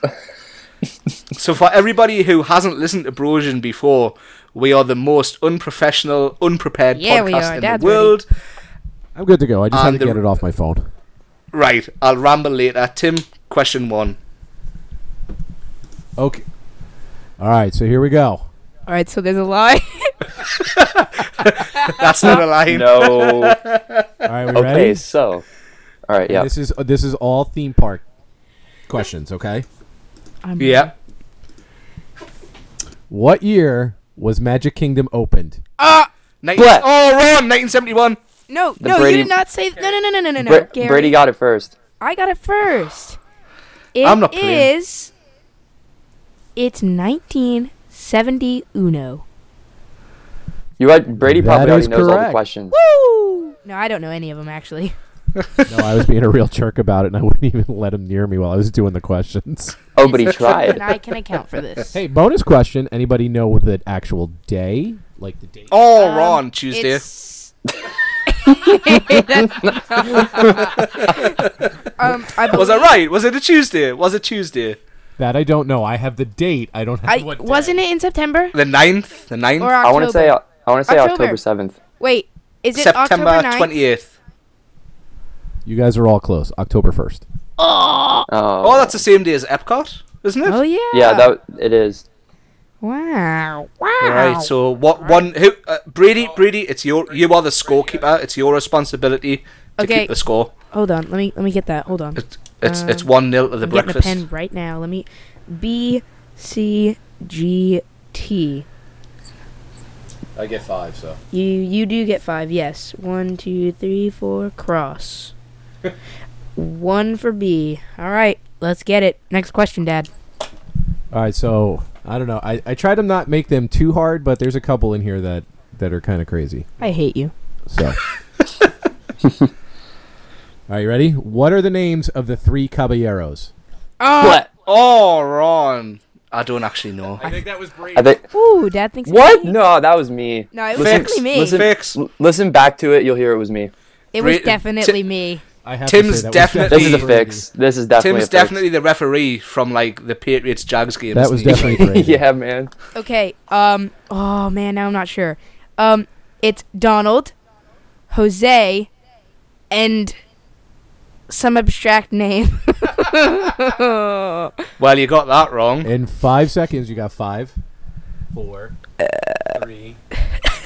so, for everybody who hasn't listened to Brovision before, we are the most unprofessional, unprepared Yeah, we podcast are. in Dad's the world. I'm good to go. I just had to the- get it off my phone. Right, I'll ramble later. Tim, question one. Okay. All right, so here we go. Alright, so there's a lie. That's not a line. No. All right, we Okay, ready? so. All right, yeah. This is uh, this is all theme park questions. Okay. I'm- Yeah. What year was Magic Kingdom opened? Nin- Blah. oh, wrong. 1971. No, The no, Brady- you did not say. No, no, no, no, no, no, no. Bra- Gary. Brady got it first. I got it first. It I'm not playing. is- It's 1970 Uno. You had Brady That probably already is knows all the questions. Woo! No, I don't know any of them actually. No, I was being a real jerk about it, and I wouldn't even let him near me while I was doing the questions. Oh, but he And tried. I can account for this. Hey, bonus question: Anybody know the actual day, like the date? Oh, Um, wrong. Tuesday. It's... um, I Was believe, I right? Was it a Tuesday? Was it Tuesday? That I don't know. I have the date. I don't have I what day. wasn't it in September The 9th? The 9th? or I October? want to say I want to say October. October seventh. Wait, is it September October 9th? 28th. You guys are all close. October first. Oh, Oh, Oh, that's the same day as Epcot, isn't it? oh yeah. yeah. That it is. Wow. Wow. Right. So what? One who? Uh, Brady. Brady. It's your. You are the scorekeeper. It's your responsibility to Okay. keep the score. Hold on. Let me let me get that. Hold on. It's it's, it's Um, one nil to the I'm getting a pen right now. Let me B C G T. I get five. So You you do get five. Yes. One, two, three, four. Cross. One for B. All right. Let's get it. Next question, Dad. all right. So I don't know. I I try to not make them too hard, but there's a couple in here that that are kind of crazy. I hate you. So All right, you ready? What are the names of the three caballeros? Oh, What? Oh, Ron. I don't actually know. I think that was Brady. I think. ooh, Dad thinks What? me. No, that was me. No, it was Fix. definitely me. Listen, Fix. listen back to it. You'll hear it was me. It was Bra- definitely me. I have Tim's to say, that was definitely- This is a fix. This is definitely Tim's a fix. definitely the referee from like the Patriots Jags game. That isn't was he? definitely Brady. yeah, man. Okay. Um. Oh man, now I'm not sure. Um. It's Donald, Jose, and some abstract name. Well, you got that wrong. In five seconds, you got five, four, three,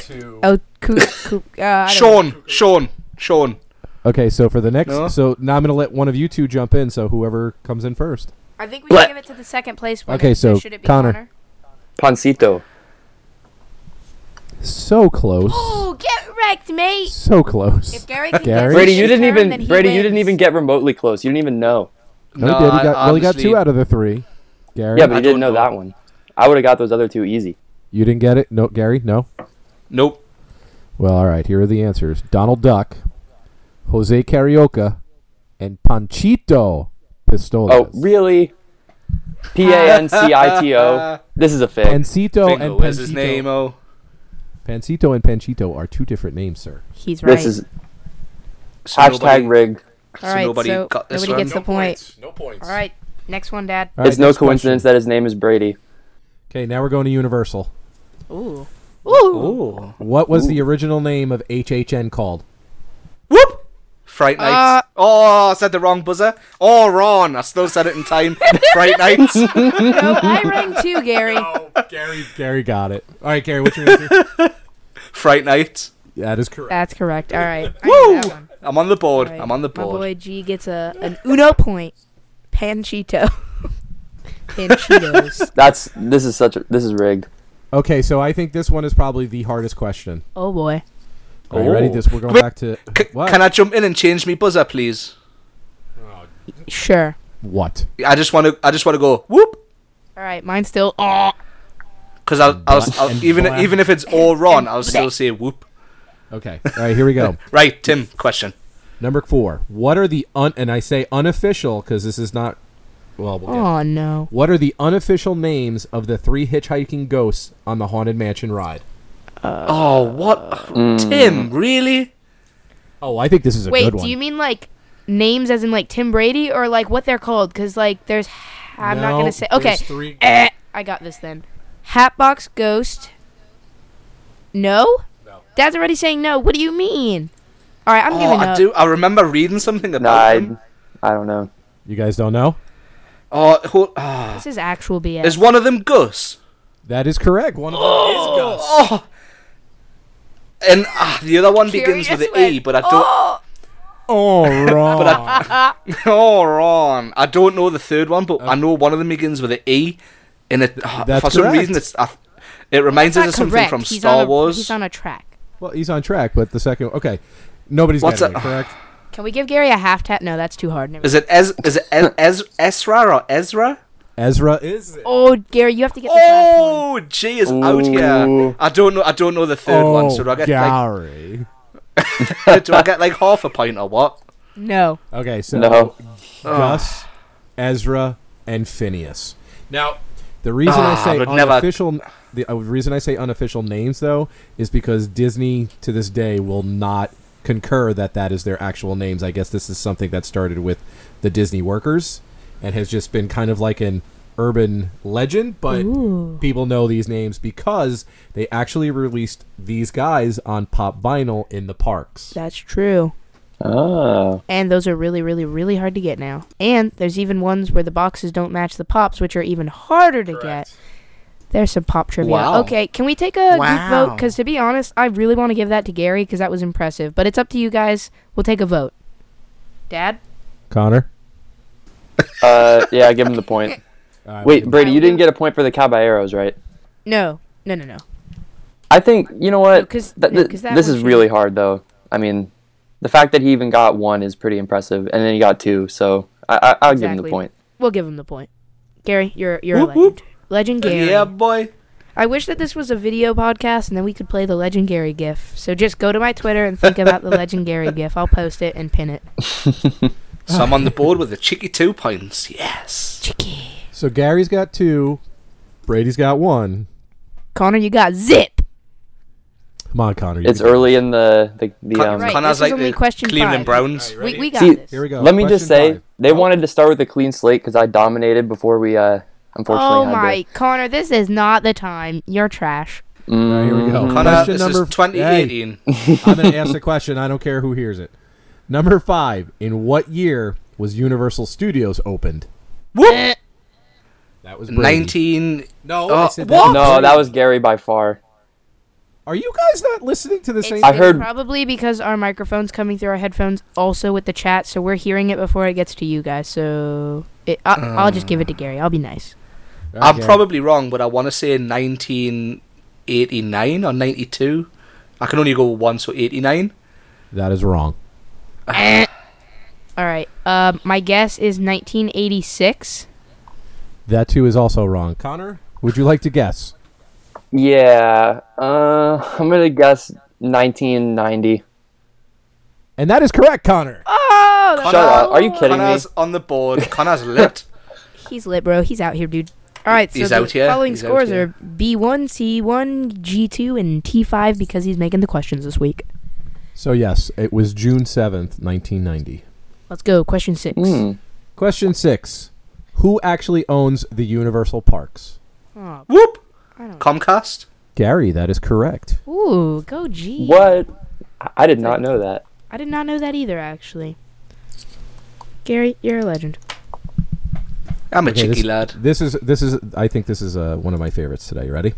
two. oh, Coop. Coop. Uh, I don't know. Sean, Sean, Sean. Okay, so for the next, No? so now I'm gonna let one of you two jump in. So whoever comes in first. I think we What? should give it to the second place winner. Okay, so, should it be Connor. Pancito. So close. Oh, get wrecked, mate. So close. If Gary can Gary? guess Brady, you didn't turn, even. then he Brady, you didn't even get remotely close. You didn't even know. No, he did. He I- got, well, he got two out of the three. Gary, Yeah, but he didn't know know. that one. I would have got those other two easy. you didn't get it. No, Gary, no. Nope. Well, all right. Here are the answers: Donald Duck, Jose Carioca, and Panchito Pistolas. Oh, really? P A N C I T O. This is a fix. Pancito and Bingo is his Panchito. name. Oh, Pancito and Panchito are two different names, sir. He's right. This is so hashtag nobody- rigged. All right, nobody so got this nobody one? gets the point. No points. All right, next one, Dad. All right, it's no next question. coincidence that his name is Brady. Okay, now we're going to Universal. Ooh. Ooh. Oh, What was the original name of HHN called? whoop! Fright Night. Uh, oh, I said the wrong buzzer. Oh, Ron. I still said it in time. Fright Nights. No, I rang too, Gary. Gary. Gary got it. All right, Gary, what's your answer? Fright Night. that is correct. That's correct. All right. I Woo! that one. I'm on the board. All right, I'm on the My board. boy G gets a an Uno point. Panchito. Panchitos. That's this is such a this is rigged. Okay, so I think this one is probably the hardest question. Oh boy. Are you ready? Oh. This we're going Wait, back to C- what? can I jump in and change me buzzer, please? Sure. what? I just want to. I just want to go whoop. All right. Mine's still. Oh. Because I'll, I'll, Blah- I'll even blah. even if it's all Ron, I'll still say whoop. Okay. All right, here we go. Right, Tim. Question. Number four. What are the un and I say unofficial because this is not. Well, we'll get. Oh no. What are the unofficial names of the three hitchhiking ghosts on the haunted mansion ride? Oh, what? Mm. Tim, really? Oh, I think this is a great one. Wait. good Do you mean like names as in like Tim Brady or like what they're called? Because like there's. I'm not gonna say. Okay. three- Eh, I got this then. Hatbox Ghost. No. No. Dad's already saying no. What do you mean? All right. I'm Oh, giving I up. do. I remember reading something Nah, about I, them. I don't know. You guys don't know? Oh, hold, ah. This is actual BS. is one of them Gus? That is correct. One of them is Gus. Oh. And ah, the other one begins with an E, but I don't. Oh! Oh, wrong. Oh, Ron. I don't know the third one, but I know one of them begins with an E. And it, That's for some correct. reason, it's. I, it reminds us of not something correct. from He's Star on a, Wars. He's on a track. well, he's on track, but the second. Okay. Nobody's What's getting that- it, correct? Can we give Gary a half tap? No, that's too hard. Never Is it Ez? Is it Ez, Ez, Ezra or Ezra? Ezra is. It? Oh, Gary, you have to get this last one. Oh, G is out here. I don't know. I don't know the third one. So do I get Gary. like? do I get like half a point or what? No. Okay, so No. Gus, Ezra, and Phineas. Now, the reason Ah, I say I would never- unofficial, the uh, reason I say unofficial names though is because Disney to this day will not concur that that is their actual names. I guess this is something that started with the Disney workers and has just been kind of like an urban legend, but Ooh. people know these names because they actually released these guys on pop vinyl in the parks. That's true. Ah. And those are really, really, really hard to get now. And there's even ones where the boxes don't match the pops, which are even harder to get. There's some pop trivia. Wow. Okay, can we take a group vote? Because to be honest, I really want to give that to Gary because that was impressive. But it's up to you guys. We'll take a vote. Dad? Connor. Uh, yeah, give him the point. All right, Wait, Brady, you didn't get a point for the Caballeros, right? No. No, no, no. I think you know what. No, 'cause- Th- no, th- 'cause that this is should- really hard, though. I mean, the fact that he even got one is pretty impressive, and then he got two. So I, I, I'll give him the point. We'll give him the point. Gary, you're you're Whoop, a legend. Legend Gary. Yeah, boy. I wish that this was a video podcast and then we could play the legendary GIF. So just go to my Twitter and think about the legendary GIF. I'll post it and pin it. So I'm on the board with the cheeky two points. Yes. Chicky. So Gary's got two, Brady's got one. Connor, you got zip. Come on, Connor. It's can do it. early in the the, the Con- um. Right, Connor's this is like only the question Cleveland five. Browns. We, we got See, this. Here we go. Let me just say five. they Oh, wanted to start with a clean slate because I dominated before we uh unfortunately Oh had my, Connor, this is not the time. You're trash. To, All right, here we go. Connor, Question this number- is 2018. I'm going to ask the question. I don't care who hears it. Number five. In what year was Universal Studios opened? Whoop. Eh, That was Brady. 19. No, Uh, I said that. No, that was Gary by far. Are you guys not listening to the It's, same? I heard- probably because our microphone's coming through our headphones also with the chat, so we're hearing it before it gets to you guys. So it, I, I'll just give it to Gary. I'll be nice. I'm probably wrong, but I want to say 1989 or 92. I can only go one, so 89. That is wrong. Eh. All right. Um, my guess is 1986. That too is also wrong. Connor, would you like to guess? Yeah, uh, I'm gonna guess 1990. And that is correct, Connor. Oh, that's Shut up. Are you cool. kidding me? Connor's on the board. Connor's lit. He's lit, bro. He's out here, dude. All right, so He's the out here. following He's out scores here. are B1, C1, G2, and T5 because he's making the questions this week. So yes, it was June seventh, nineteen ninety. Let's go. Question six. Hmm. Question six: Who actually owns the Universal Parks? Oh, Whoop. I don't. Comcast. Gary, that is correct. Ooh, go G. What? I- I did not know that. I did not know that either, actually. Gary, you're a legend. I'm a Okay, cheeky this, lad. This is this is I think this is uh, one of my favorites today. You Ready?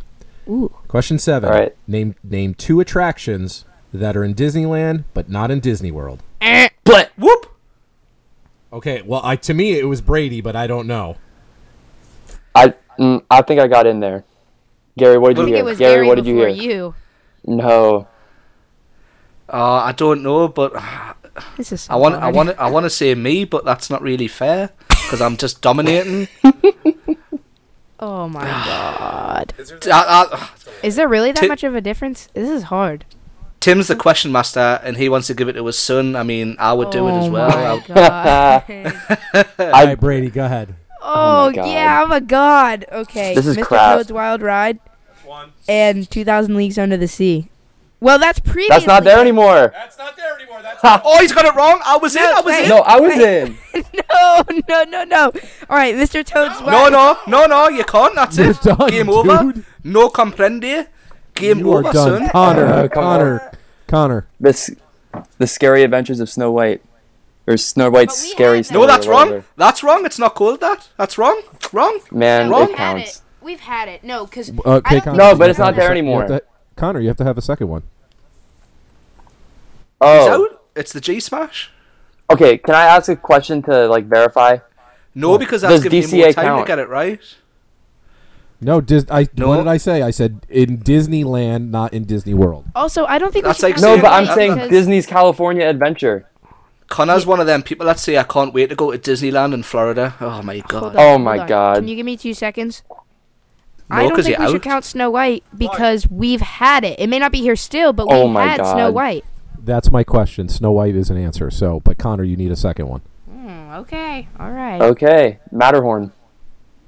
Ooh. Question seven. All right. Name name two attractions that are in Disneyland but not in Disney World. But Whoop. Okay, well, I to me it was Brady, but I don't know. I mm, I think I got in there. Gary, what did I you think hear? it was Gary, Gary what did you hear? you. No. Uh, I don't know, but This is. So I want I want I want to say me, but that's not really fair because I'm just dominating. Oh my god. I- I- Is there really that Ti- much of a difference? This is hard. Tim's the question master, and he wants to give it to his son. I mean, I would do it as Oh well. my I- god. All right, Brady, go ahead. Oh, oh, my God. yeah, I'm a god. Okay. This is Mr. crap. Toad's Wild Ride and 2,000 Leagues Under the Sea. Well, that's previous. That's not there anymore. That's not there anymore. That's oh, he's got it wrong. I was in. I was wait. in. No, I was in. no, no, no, no. All right, Mr. Toad's No, Wild. no, no, no. You can't. That's You're it. done, Game over. No comprende. Game you are done, son. Connor. Uh, come Connor. Connor. This, the scary adventures of Snow White, or Snow White's scary had story. No, that's wrong. That's wrong. It's not called that. That's wrong. Wrong. Man, Wrong. it We've it. counts. We've had it. No, because Okay, don't Connor. No, but it's not there sec- you anymore. to- Connor, you have to have a second one. Oh. It's the G Smash. okay. Can I ask a question to like verify? No, because that's Does giving you more DCA time to get it right. No, Dis- I. No. What did I say? I said in Disneyland, not in Disney World. also I don't think That's we like No, but I'm Yeah, saying because- Disney's California Adventure. Connor's one of them people that say I can't wait to go to Disneyland in Florida. Oh my god. on, Oh my. God. Can you give me two seconds? I No, don't 'cause think we you're should out. count Snow White because we've had it. It may not be here still, but Oh we've my had Snow White. That's my question. Snow White is an answer. So, but Connor, you need a second one. Hmm, okay, all right. Okay, Matterhorn.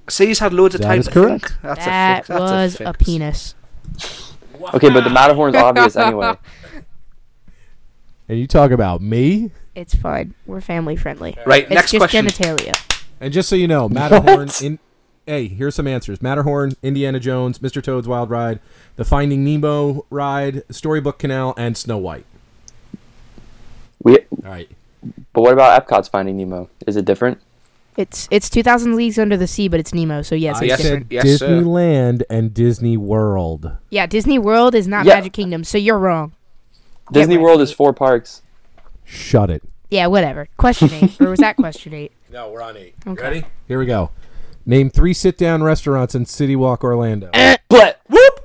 See, he's had loads of That time is to correct. think. That's that a fix. That's was a, a, fix. penis. Okay, but the Matterhorn's obvious anyway. And you talk about me. It's fine. We're family friendly. Right, It's next just question. genitalia. And just so you know, Matterhorn. in, hey, here's some answers: Matterhorn, Indiana Jones, Mr. Toad's Wild Ride, the Finding Nemo ride, Storybook Canal, and Snow White. We, All right. but what about Epcot's Finding Nemo? Is it different? It's it's 2,000 Leagues Under the Sea, but it's Nemo, so yes, I it's yes, different. said yes, sir. Disneyland and Disney World. Yeah, Disney World is not Yeah. Magic Kingdom, so you're wrong. Disney right. World is four parks. Shut it. Yeah, whatever. Question eight, or was that question eight? No, we're on eight. Okay. Ready? Here we go. Name three sit-down restaurants in City Walk, Orlando. But Whoop!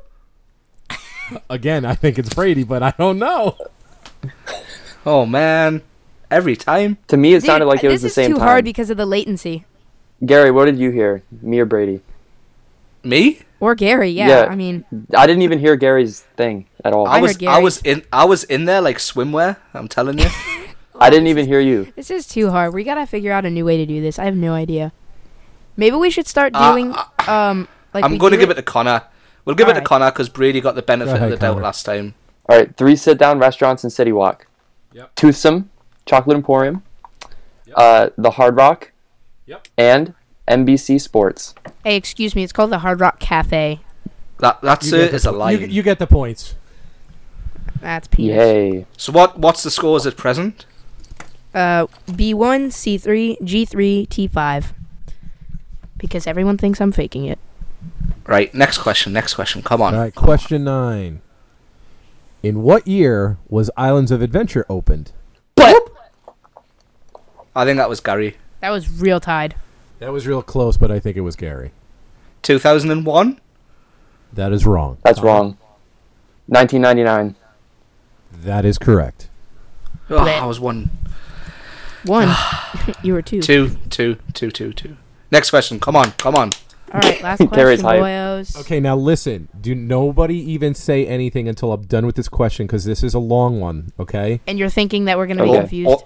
Again, I think it's Brady, but I don't know. Oh man, every time. to me, it Dude, sounded like it was the same. this the is same too time. hard because of the latency. Gary, what did you hear? Me or Brady? Me? Or Gary, yeah. Yeah. I mean, I didn't even hear Gary's thing at all. I I was heard I was in I was in there like swimwear. I'm telling you. I didn't even hear you. this is too hard. We gotta figure out a new way to do this. I have no idea. Maybe we should start Uh, doing um like I'm going to give it to Connor. We'll give it to Alright. Connor because Brady got the benefit Go ahead, of the doubt last time. All right, three sit-down restaurants in City Walk. Yep. Toothsome, Chocolate Emporium, Yep. uh, the Hard Rock, Yep. and NBC Sports. Hey, excuse me. It's called the Hard Rock Cafe. That that's You it. get the Is a lie. You, you get the points. That's penis. Yay! So what what's the scores at present? Uh, B1, C3, G3, T5. Because everyone thinks I'm faking it. Right. Next question. Next question. Come on. All right, question nine. In what year was Islands of Adventure opened? I think that was Gary. That was real tied. That was real close, but I think it was Gary. 2001. That is wrong. That's Connor? wrong. 1999. That is correct. Oh, I was one, One. Ah. you were two. two, two, two, two, two. Next question. Come on. Come on. All right, last question, hype. boyos. Okay, now listen. Do nobody even say anything until I'm done with this question because this is a long one. Okay. And you're thinking that we're gonna be Okay. confused.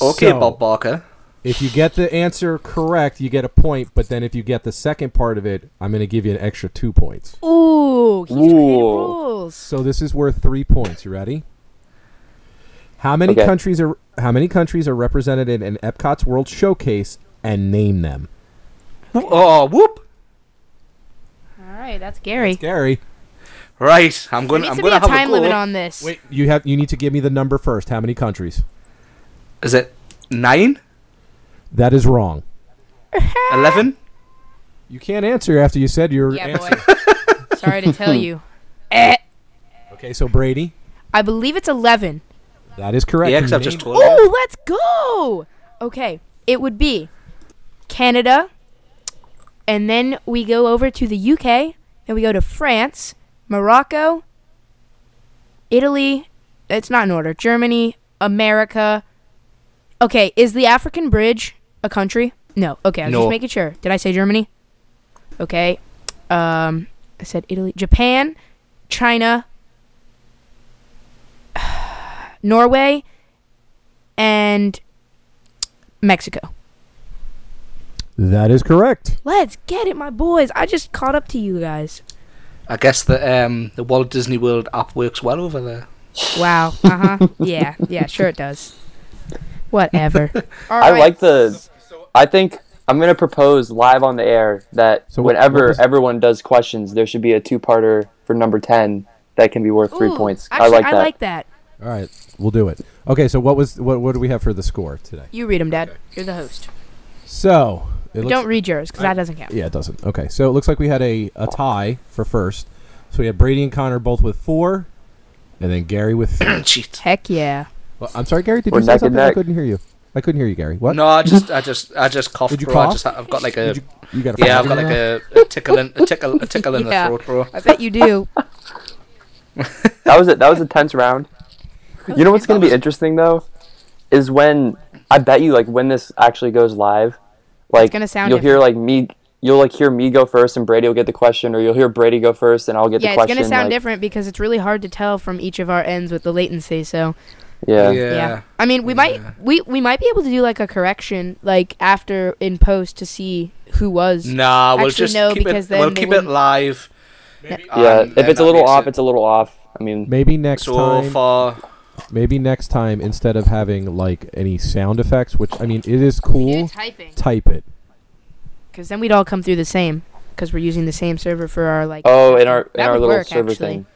Okay, So, Bob Barker. If you get the answer correct, you get a point. But then if you get the second part of it, I'm going to give you an extra two points. Ooh, he's created Ooh. rules. So this is worth three points. You ready? How many Okay. countries are how many countries are represented in, in Epcot's World Showcase and name them? Oh, whoop. All right, that's Gary. Gary, Right. I'm going. needs I'm going to a have time a go. limit on this. wait. You have you need to give me the number first. How many countries? Is it nine? That is wrong. Eleven? You can't answer after you said your Yeah, answer. boy. Sorry to tell you. Eh, Okay, so Brady, I believe it's 11. that is correct. Yeah, You because I've named- just told you. Oh, let's go. Okay, it would be Canada, and then we go over to the UK, and we go to France, Morocco, Italy. It's not in order. Germany, America. Okay, is the African Bridge a country? No. Okay, I was No. just making sure. Did I say Germany? Okay. Um, I said Italy, Japan, China, Norway, and Mexico. That is correct. Let's get it, my boys. I just caught up to you guys. I guess the um the Walt Disney World app works well over there. Wow. Uh huh. yeah. Yeah. Sure it does. Whatever. All I right. like the. I think I'm gonna propose live on the air that So what- whenever what was- everyone does questions, there should be a two-parter for number ten that can be worth three points. Actually, I like that. I like that. All right, we'll do it. Okay, so what was what what do we have for the score today? You read them, Dad. You're the host. So it looks, Don't read yours because that doesn't count. Yeah, it doesn't. Okay, so it looks like we had a, a tie for first. So we had Brady and Connor both with four, and then Gary with. Three. Cheat. Heck yeah. Well, I'm sorry, Gary. Did We're you say neck something? I couldn't hear you. I couldn't hear you, Gary. What? No, I just I just I just coughed, Did you bro. cough? I just I've got like a you, you got a yeah, I've got like a, a tickle in a tickle a tickle in Yeah. the throat, bro. I bet you do. That was it. That was a tense round. You know what's gonna be interesting though, is when I bet you like when this actually goes live, like gonna sound you'll hear like me, you'll like hear me go first and Brady will get the question, or you'll hear Brady go first and I'll get yeah, the question. Yeah, it's gonna sound like, different because it's really hard to tell from each of our ends with the latency. So Yeah. yeah, I mean, we might we we might be able to do like a correction like after in post to see who was. Nah, we'll Actually, just no, keep because it. then We'll keep it wouldn't- live. Um, yeah, and if it's a little off, it- it's a little off. I mean, Maybe next so time. far. Maybe next time instead of having like any sound effects, which I mean it is cool. typing Type it. because then we'd all come through the same because we're using the same server for our like. oh, in our in That our little work, server actually. thing,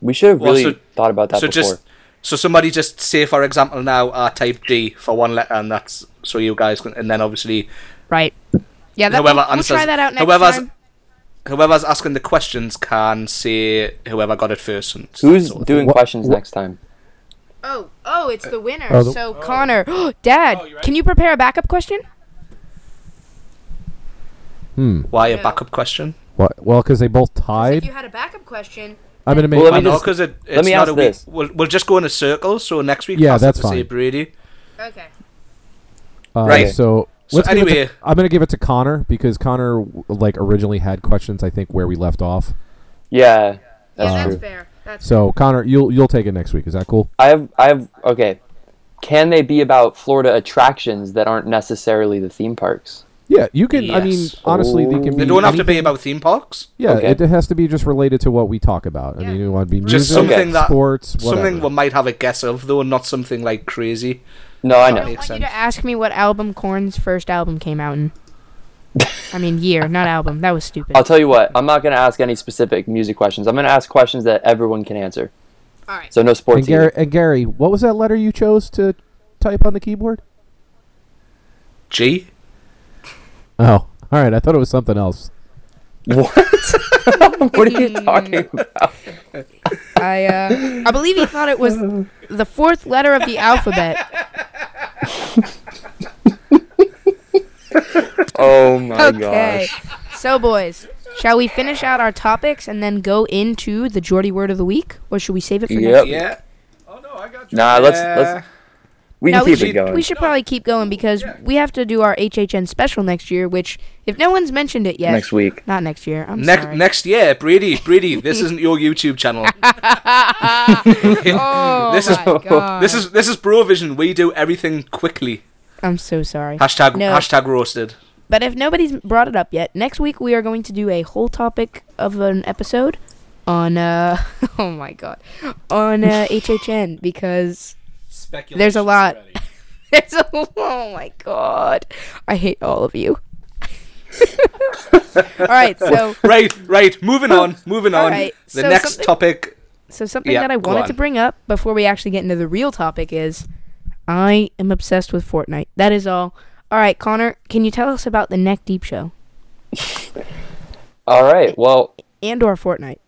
we should have Well, really so- thought about that So before. just so somebody just say for example now I type D for one letter and that's so you guys can and then obviously Right. Yeah, that, Whoever we'll, we'll answers- try that out next whoever's- time. whoever's asking the questions can say whoever got it first. And Who's sort of doing What- questions what- next time? Oh, oh, it's the winner. Oh, the- so Connor, Dad, can you prepare a backup question? Hmm. Why a backup question? What? Well, because they both tied. If you had a backup question, I'm gonna make. Well, let I me know just- because it, it's let me not ask a week. this. We'll, we'll just go in a circle. So next week, Yeah, pass it that's to say fine. Brady. okay. uh, right. So So Let's give it to- anyway, I'm gonna give it to Connor because Connor like originally had questions. I think where we left off. Yeah, that's yeah, true. that's fair. That's So Connor, you'll you'll take it next week. Is that cool? I have I have okay. Can they be about Florida attractions that aren't necessarily the theme parks? Yeah, you can. I mean, Yes. honestly, they can. Be they don't have to be anything- about theme parks. Yeah, Okay. it has to be just related to what we talk about. I Yeah. mean, it want to be Just music, something that sports, whatever. something we might have a guess of, though, not something like crazy. No, I I know. don't Makes want you sense. to ask me what album Korn's first album came out in. I mean, year, not album. That was stupid. I'll tell you what. I'm not gonna ask any specific music questions. I'm gonna ask questions that everyone can answer. All right. So no sports. and Gary, and Gary, what was that letter you chose to type on the keyboard? G. Oh, all right. I thought it was something else. What? what are you talking about? I uh, I believe he thought it was the fourth letter of the alphabet. Oh my Okay. gosh. So, boys, shall we finish out our topics and then go into the Geordie word of the week, or should we save it for Yep. next? Yeah. Nah, let's let's. We No, can we keep should it going. we should probably keep going because we have to do our HHN special next year. Which, if no one's mentioned it yet, next week. not next year. I'm Next sorry. next year, Brady, Brady, this isn't your YouTube channel. oh This is- god! This is this is Brovision. We do everything quickly. I'm so sorry. Hashtag No. hashtag roasted. But if nobody's brought it up yet, next week we are going to do a whole topic of an episode on uh oh my god on uh, HHN because there's a lot. There's a oh my god, I hate all of you. all right, so Right, right. Moving on. Moving on. Alright, the so next topic. so something Yeah, that I wanted to bring up before we actually get into the real topic is I am obsessed with Fortnite. That is all. All right, Connor, can you tell us about the Neck Deep show All right. Well, and or Fortnite?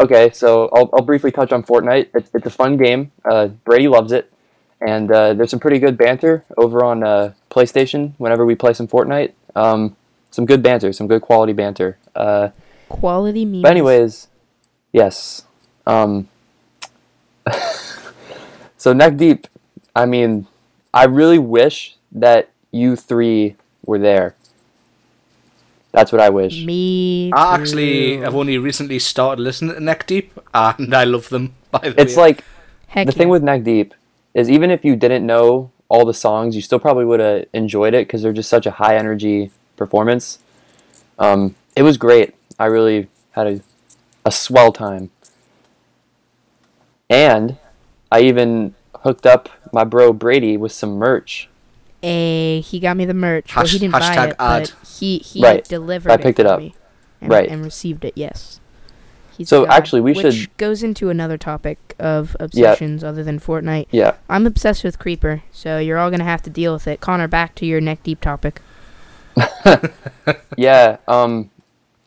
Okay, so I'll, I'll briefly touch on Fortnite. It's, it's a fun game. Uh, Brady loves it, and uh, there's some pretty good banter over on uh, PlayStation whenever we play some Fortnite. Um, some good banter, some good quality banter. Uh, Quality memes. but anyways, yes. Um, so neck deep. I mean, I really wish that you three were there. That's what I wish. Me. I actually have only recently started listening to Neck Deep, and I love them. By the It's way. like Heck the thing with Neck Deep is even if you didn't know all the songs, you still probably would have enjoyed it because they're just such a high energy performance. Um, it was great. I really had a, a swell time. And I even hooked up my bro Brady with some merch. A he got me the merch. well, he didn't buy it, ad. but he he Right. delivered I picked it, it up. me and, Right. and received it. Yes. He's So god, actually, we which should- goes into another topic of obsessions other than Fortnite. Yeah. I'm obsessed with Creeper, so you're all gonna have to deal with it. Connor, back to your neck deep topic. Yeah, um,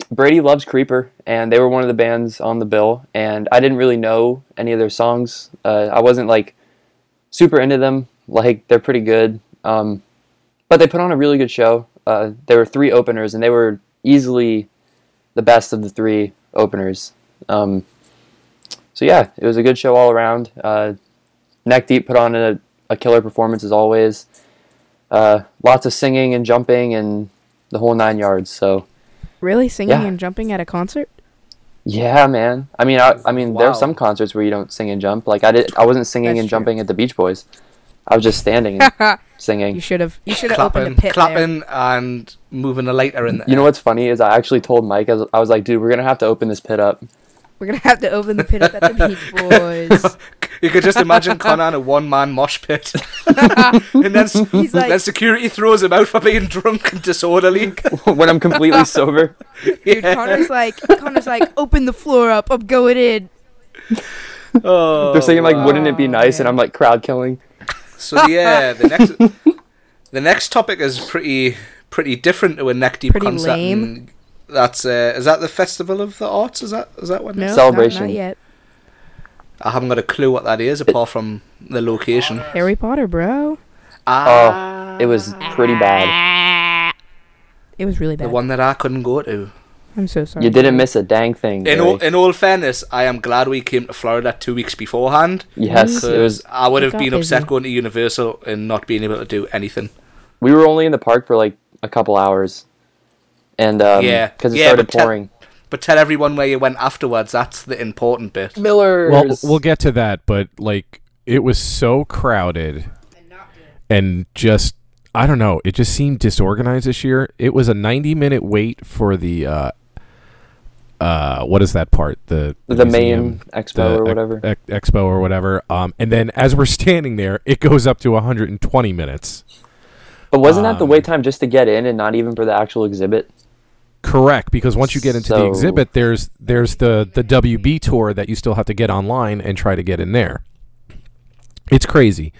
Brady loves Creeper, and they were one of the bands on the bill. And I didn't really know any of their songs. Uh, I wasn't like super into them. Like they're pretty good, um, but they put on a really good show. Uh, there were three openers, and they were easily the best of the three openers. Um, so yeah, it was a good show all around. Uh, Neck Deep put on a, a killer performance as always. Uh, lots of singing and jumping and the whole nine yards. So Really singing Yeah. and jumping at a concert? yeah, man. I mean, I, I mean, there are some concerts where you don't sing and jump. Like I did, I wasn't singing That's and true. jumping at the Beach Boys. I was just standing and you should have. You should have opened clapping, a pit there. clapping, and moving a lighter in there. You know what's funny is I actually told Mike I was, I was like, dude, we're gonna have to open this pit up. We're gonna have to open the pit up at the Beach Boys. You could just imagine Connor in a one-man mosh pit, and then, like- then security throws him out for being drunk and disorderly. when I'm completely sober. Dude, Connor's like, Connor's like, open the floor up. I'm going in. Oh, They're saying like, wouldn't it be wow, nice? And. I'm like crowd killing. So yeah, the next the next topic is pretty pretty different to a neck deep Pretty concert. lame. That's uh, is that the Festival of the Arts? Is that is that what? it No, is? not- Celebration. Not, yet. I haven't got a clue what that is apart from the location. Harry Potter, bro. Ah, It was pretty bad. It was really bad. the one that I couldn't go to. I'm so sorry. You didn't miss a dang thing. In all, in all fairness, I am glad we came to Florida two weeks beforehand yes, it because was. I would have been busy. upset going to Universal and not being able to do anything. we were only in the park for like a couple hours, and um, Yeah. because it Yeah, started but tell- pouring. But tell everyone where you went afterwards. That's the important bit. Miller. Well, we'll get to that, but like it was so crowded and just I don't know, it just seemed disorganized this year. It was a 90 minute wait for the uh uh what is that part? The the museum, main expo the or whatever. ex- expo or whatever. Um and then as we're standing there, it goes up to 120 minutes. but wasn't that the um, wait time just to get in and not even for the actual exhibit? Correct, because once you get into the exhibit, there's there's the the WB tour that you still have to get online and try to get in there. It's crazy.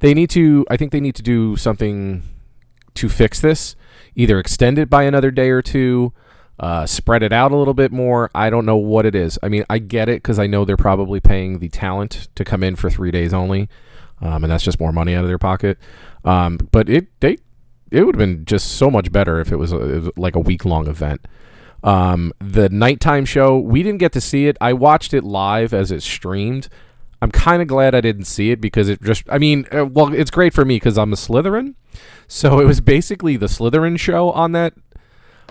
They need to. I think they need to do something to fix this. Either extend it by another day or two, uh, spread it out a little bit more. I don't know what it is. I mean, I get it because I know they're probably paying the talent to come in for three days only, um, and that's just more money out of their pocket. Um, but it they it would have been just so much better if it was, a, it was like a week long event. Um, the nighttime show, we didn't get to see it. I watched it live as it streamed. I'm kind of glad I didn't see it because it just, I mean, uh, well, it's great for me because I'm a Slytherin. So it was basically the Slytherin show on that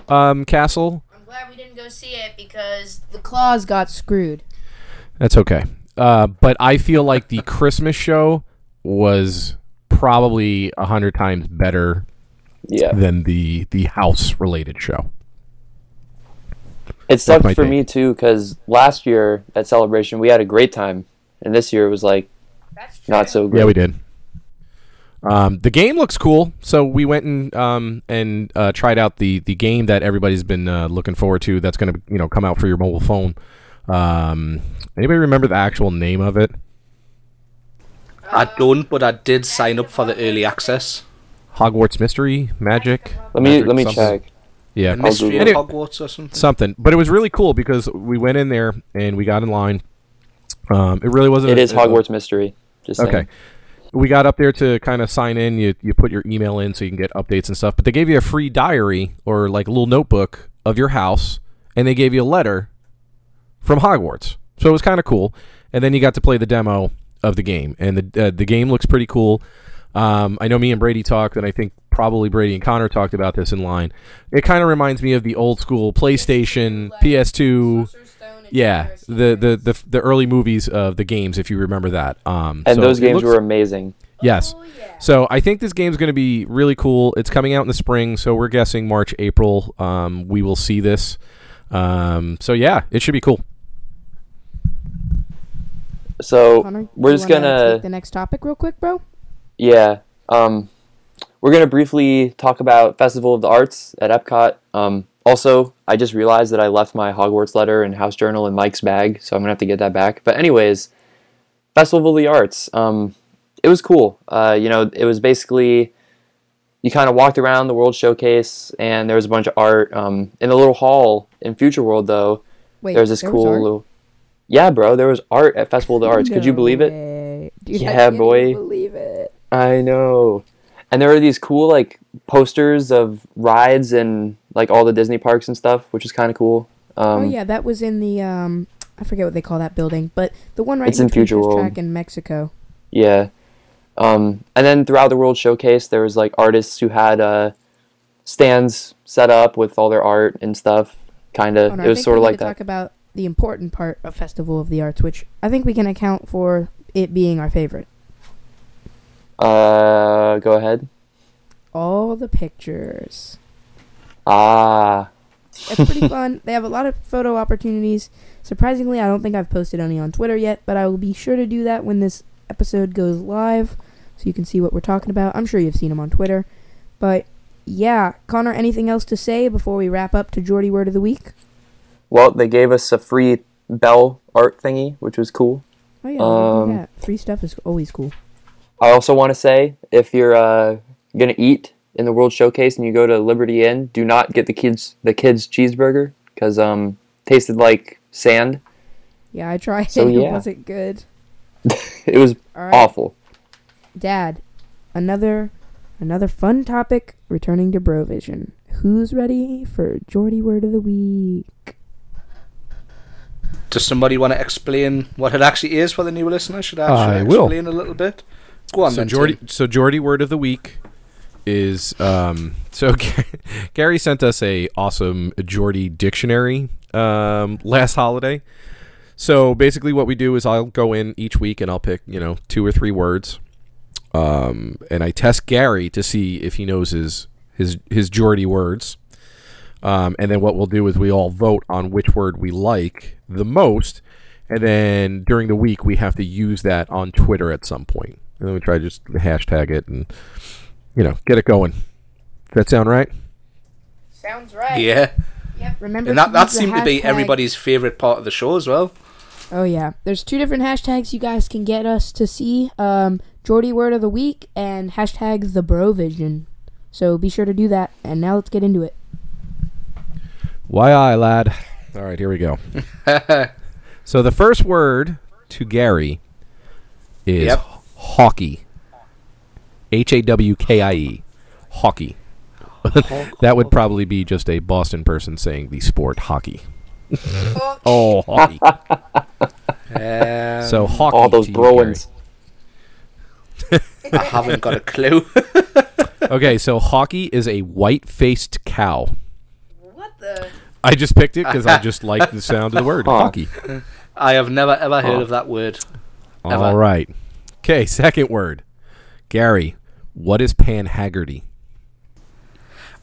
um, castle. I'm glad we didn't go see it because the claws got screwed. That's okay. Uh, but I feel like the Christmas show was probably a hundred times better Yeah, than the the house related show. it sucked for take. me too because last year at celebration we had a great time, and this year it was like That's not so great. Yeah, we did. Um, the game looks cool, so we went and um, and uh, tried out the the game that everybody's been uh, looking forward to. That's going to you know come out for your mobile phone. Um, anybody remember the actual name of it? I don't, but I did sign up for the early access. Hogwarts Mystery Magic. Let me Magic let me something? check. Yeah, The Mystery of Anyway, Hogwarts or something. something. But it was really cool because we went in there and we got in line. Um, it really wasn't. It is a- Hogwarts Mystery. Just saying. We got up there to kind of sign in. You you put your email in so you can get updates and stuff. But they gave you a free diary or like a little notebook of your house, and they gave you a letter from Hogwarts. So it was kind of cool. And then you got to play the demo of the game, and the uh, the game looks pretty cool. Um, I know me and Brady talked, and I think probably Brady and Connor talked about this in line. It kind of reminds me of the old school PlayStation, PS2. Yeah, the, the the the early movies of the games, if you remember that. Um, And so those games looks- were amazing. Yes. So I think this game's going to be really cool. It's coming out in the spring, so we're guessing March, April. Um, we will see this. Um, so yeah, it should be cool. So Connor, we're just gonna the next topic real quick, bro. Yeah. Um, we're going to briefly talk about Festival of the Arts at Epcot. Um, also, I just realized that I left my Hogwarts letter and house journal in Mike's bag, so I'm going to have to get that back. But, anyways, Festival of the Arts. Um, it was cool. Uh, you know, it was basically you kind of walked around the World Showcase, and there was a bunch of art. Um, in the little hall in Future World, though, Wait, there was this there cool art? little. Yeah, bro, there was art at Festival of the Arts. Could you No believe it? Dude, Yeah, can't boy. Believe it. I know. And there were these cool like posters of rides and like all the Disney parks and stuff, which is kind of cool. Um, oh yeah, that was in the um. I forget what they call that building, but the one right It's in Future World. Track in Mexico. yeah. Um, and then throughout the World Showcase, there was like artists who had uh, stands set up with all their art and stuff. Kind of, Connor, it was sort of like that. Talk about the important part of Festival of the Arts, which I think we can account for it being our favorite. Uh, go ahead. All the pictures. Ah, It's pretty fun. They have a lot of photo opportunities. Surprisingly, I don't think I've posted any on Twitter yet, but I will be sure to do that when this episode goes live so you can see what we're talking about. I'm sure you've seen them on Twitter. But yeah, Connor, anything else to say before we wrap up to Geordie Word of the Week? well, they gave us a free bell art thingy, which was cool. Oh yeah, Um, that. free stuff is always cool. I also want to say if you're uh, gonna eat in the World Showcase and you go to Liberty Inn, do not get the kids the kids cheeseburger because um tasted like sand. Yeah, I tried So, it. yeah. It wasn't good. It was All right, awful. Dad. Another another fun topic returning to Brovision. Who's ready for Geordie Word of the Week? Does somebody want to explain what it actually is for the new listener? Should I, I I will. explain a little bit? Go on so then, Geordie, Tim. so Geordie word of the week is um, so Gary sent us a awesome Geordie dictionary um, last holiday. So basically, what we do is I'll go in each week and I'll pick you know two or three words, um, and I test Gary to see if he knows his his his Geordie words. Um, and then what we'll do is we all vote on which word we like the most, and then during the week we have to use that on Twitter at some point. And then we try to just hashtag it and you know get it going. Does that sound right? Sounds right. Yeah, Yep. Remember. and that that use seemed to be everybody's favorite part of the show as well. Oh yeah, there's two different hashtags you guys can get us to see. Um, Geordie word of the week and hashtag the Brovision. So be sure to do that. And now let's get into it. Why aye lad. All right, here we go. so the first word to Gary is Yep. hockey. H A W K I E. Hockey. that would probably be just a Boston person saying the sport hockey. oh, hockey. Um, So hockey. All those to. Bruins. I haven't got a clue. Okay, so hockey is a white-faced cow. What the? I just picked it because I just like the sound of the word Huh. hockey. I have never ever heard Oh. of that word. All Ever. right. Okay, second word. Gary, what is Pan Haggerty?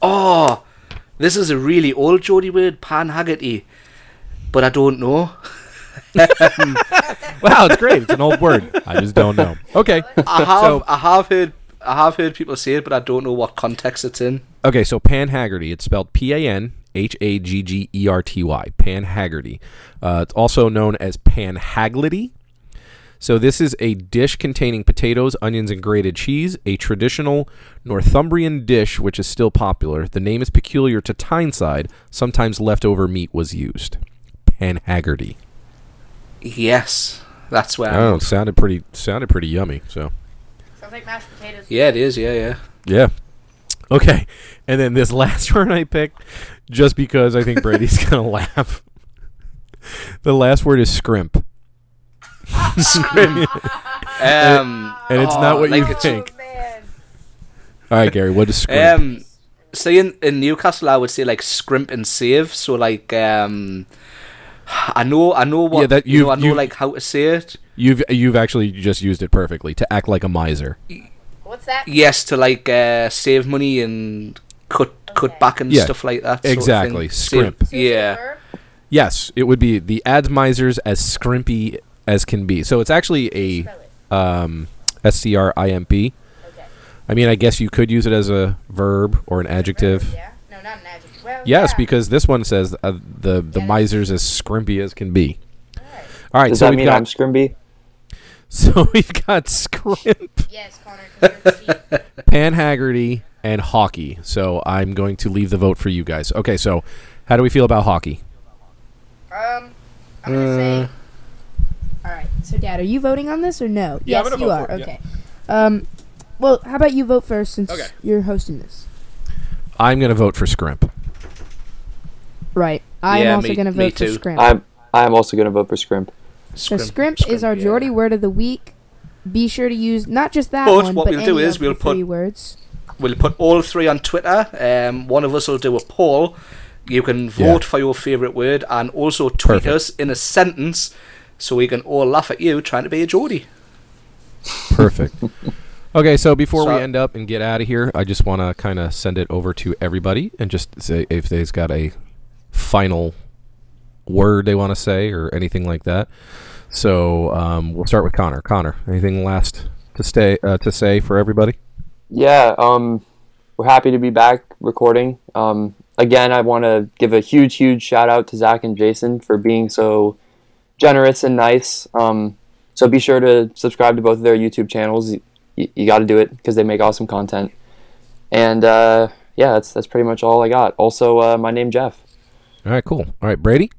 Oh, this is a really old Geordie word, Pan Haggerty, but I don't know. Wow, it's great. It's an old word. I just don't know. Okay. I have So- I have heard I have heard people say it, but I don't know what context it's in. Okay, so Pan Haggerty. It's spelled P A N H A G G E R T Y. Pan Haggerty. Uh, it's also known as Pan Haglity. So this is a dish containing potatoes, onions, and grated cheese. A traditional Northumbrian dish, which is still popular. The name is peculiar to Tyneside. Sometimes leftover meat was used. Pan Haggerty. Yes, that's where. Oh, it sounded pretty. Sounded pretty yummy. So. Sounds like mashed potatoes. Yeah, it is. Yeah, yeah. Yeah. Okay. And then this last word I picked, just because I think Brady's going to laugh. The last word is scrimp. scrimp. Um, And it's oh, not what you like it's- think. All right, Gary, what is scrimp? Um, see in, in Newcastle, I would say like scrimp and save. So like, um, I know, I know what. Yeah, that you know, you've- I know you've- like how to say it. you've you've actually just used it perfectly to act like a miser. What's that? Yes, to like uh, save money and cut cut back and Yeah, stuff like that. sort of exactly, thing. scrimp. Save- yeah. Yes, it would be the ad misers as scrimpy as can be. So it's actually a um, S C R I M P. I mean, I guess you could use it as a verb or an adjective. Yeah. No, not an adjective. Well, Yes, yeah. because this one says uh, the the Yeah. misers as scrimpy as can be. All right, Does so that we've mean got I'm scrimpy? so we've got scrimp, Yes, Connor. 'cause you're the sheep. Pan Haggerty, and hockey. So I'm going to leave the vote for you guys. Okay, so how do we feel about hockey? Um, I'm gonna say. All right. So, Dad, are you voting on this or no? Yeah, I'm yes, gonna you vote are. for it, yeah. okay. Um, well, how about you vote first since Okay. you're hosting this? I'm going to vote for scrimp. Right. I'm Yeah, also me- gonna me vote for too. scrimp. I'm I'm also gonna vote for Scrimp. so scrimp, is our yeah. Geordie word of the week. Be sure to use not just that But one, what but we'll do any is of we'll the three words. We'll put all three on Twitter. Um, one of us will do a poll. You can Yeah. vote for your favourite word and also tweet Perfect. us in a sentence so we can all laugh at you trying to be a Geordie. Perfect. okay, so before So- we end up and get out of here, I just want to kind of send it over to everybody and just say if they've got a final word they want to say or anything like that. So um, we'll start with Connor. Connor, anything last to stay uh, to say for everybody? Yeah, um, we're happy to be back recording. Um, again, I want to give a huge, huge shout out to Zach and Jason for being so generous and nice. Um, so be sure to subscribe to both of their YouTube channels. You, you got to do it because they make awesome content. And uh, yeah, that's that's pretty much all I got. Also, uh, my name Jeff. All right, cool. All right, Brady.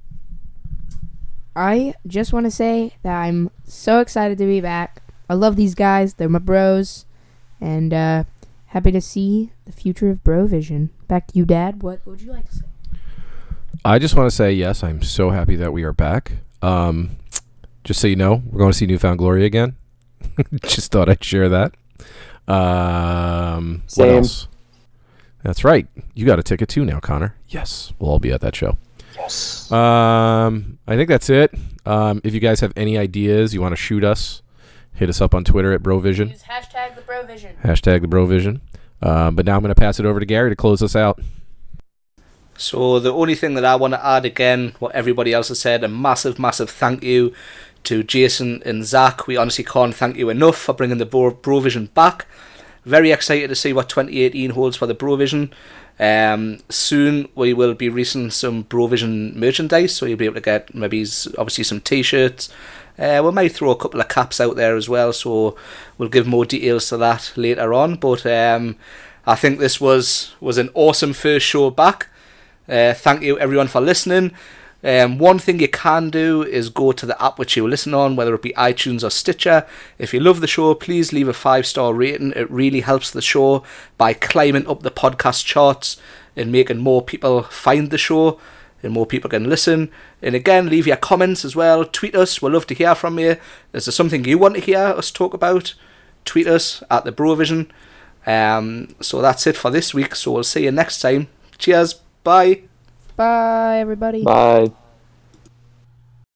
I just want to say that I'm so excited to be back. I love these guys. They're my bros. And uh, happy to see the future of Brovision. Back to you, Dad. What would you like to say? I just want to say yes. I'm so happy that we are back. Um, just so you know, we're going to see New Found Glory again. just thought I'd share that. Um, what else? That's right. You got a ticket too now, Connor. Yes, we'll all be at that show. Yes. Um, I think that's it. Um, if you guys have any ideas, you want to shoot us, hit us up on Twitter at Brovision. Use hashtag the Brovision. Hashtag the Brovision. Um, but now I'm going to pass it over to Gary to close us out. So the only thing that I want to add again, what everybody else has said, a massive, massive thank you to Jason and Zach. We honestly can't thank you enough for bringing the Bro- Brovision back. Very excited to see what 2018 holds for the Brovision. Um, soon we will be releasing some Brovision merchandise, so you'll be able to get maybe obviously some T-shirts. Uh, we might throw a couple of caps out there as well, so we'll give more details to that later on. But um, I think this was was an awesome first show back. Uh, thank you everyone for listening. Um, one thing you can do is go to the app which you listen on, whether it be iTunes or Stitcher. If you love the show, please leave a five star rating. It really helps the show by climbing up the podcast charts and making more people find the show and more people can listen. And again, leave your comments as well. Tweet us. We'd love to hear from you. Is there something you want to hear us talk about? Tweet us at the Brovision. Um, so that's it for this week. So we'll see you next time. Cheers. Bye. Bye, everybody. Bye.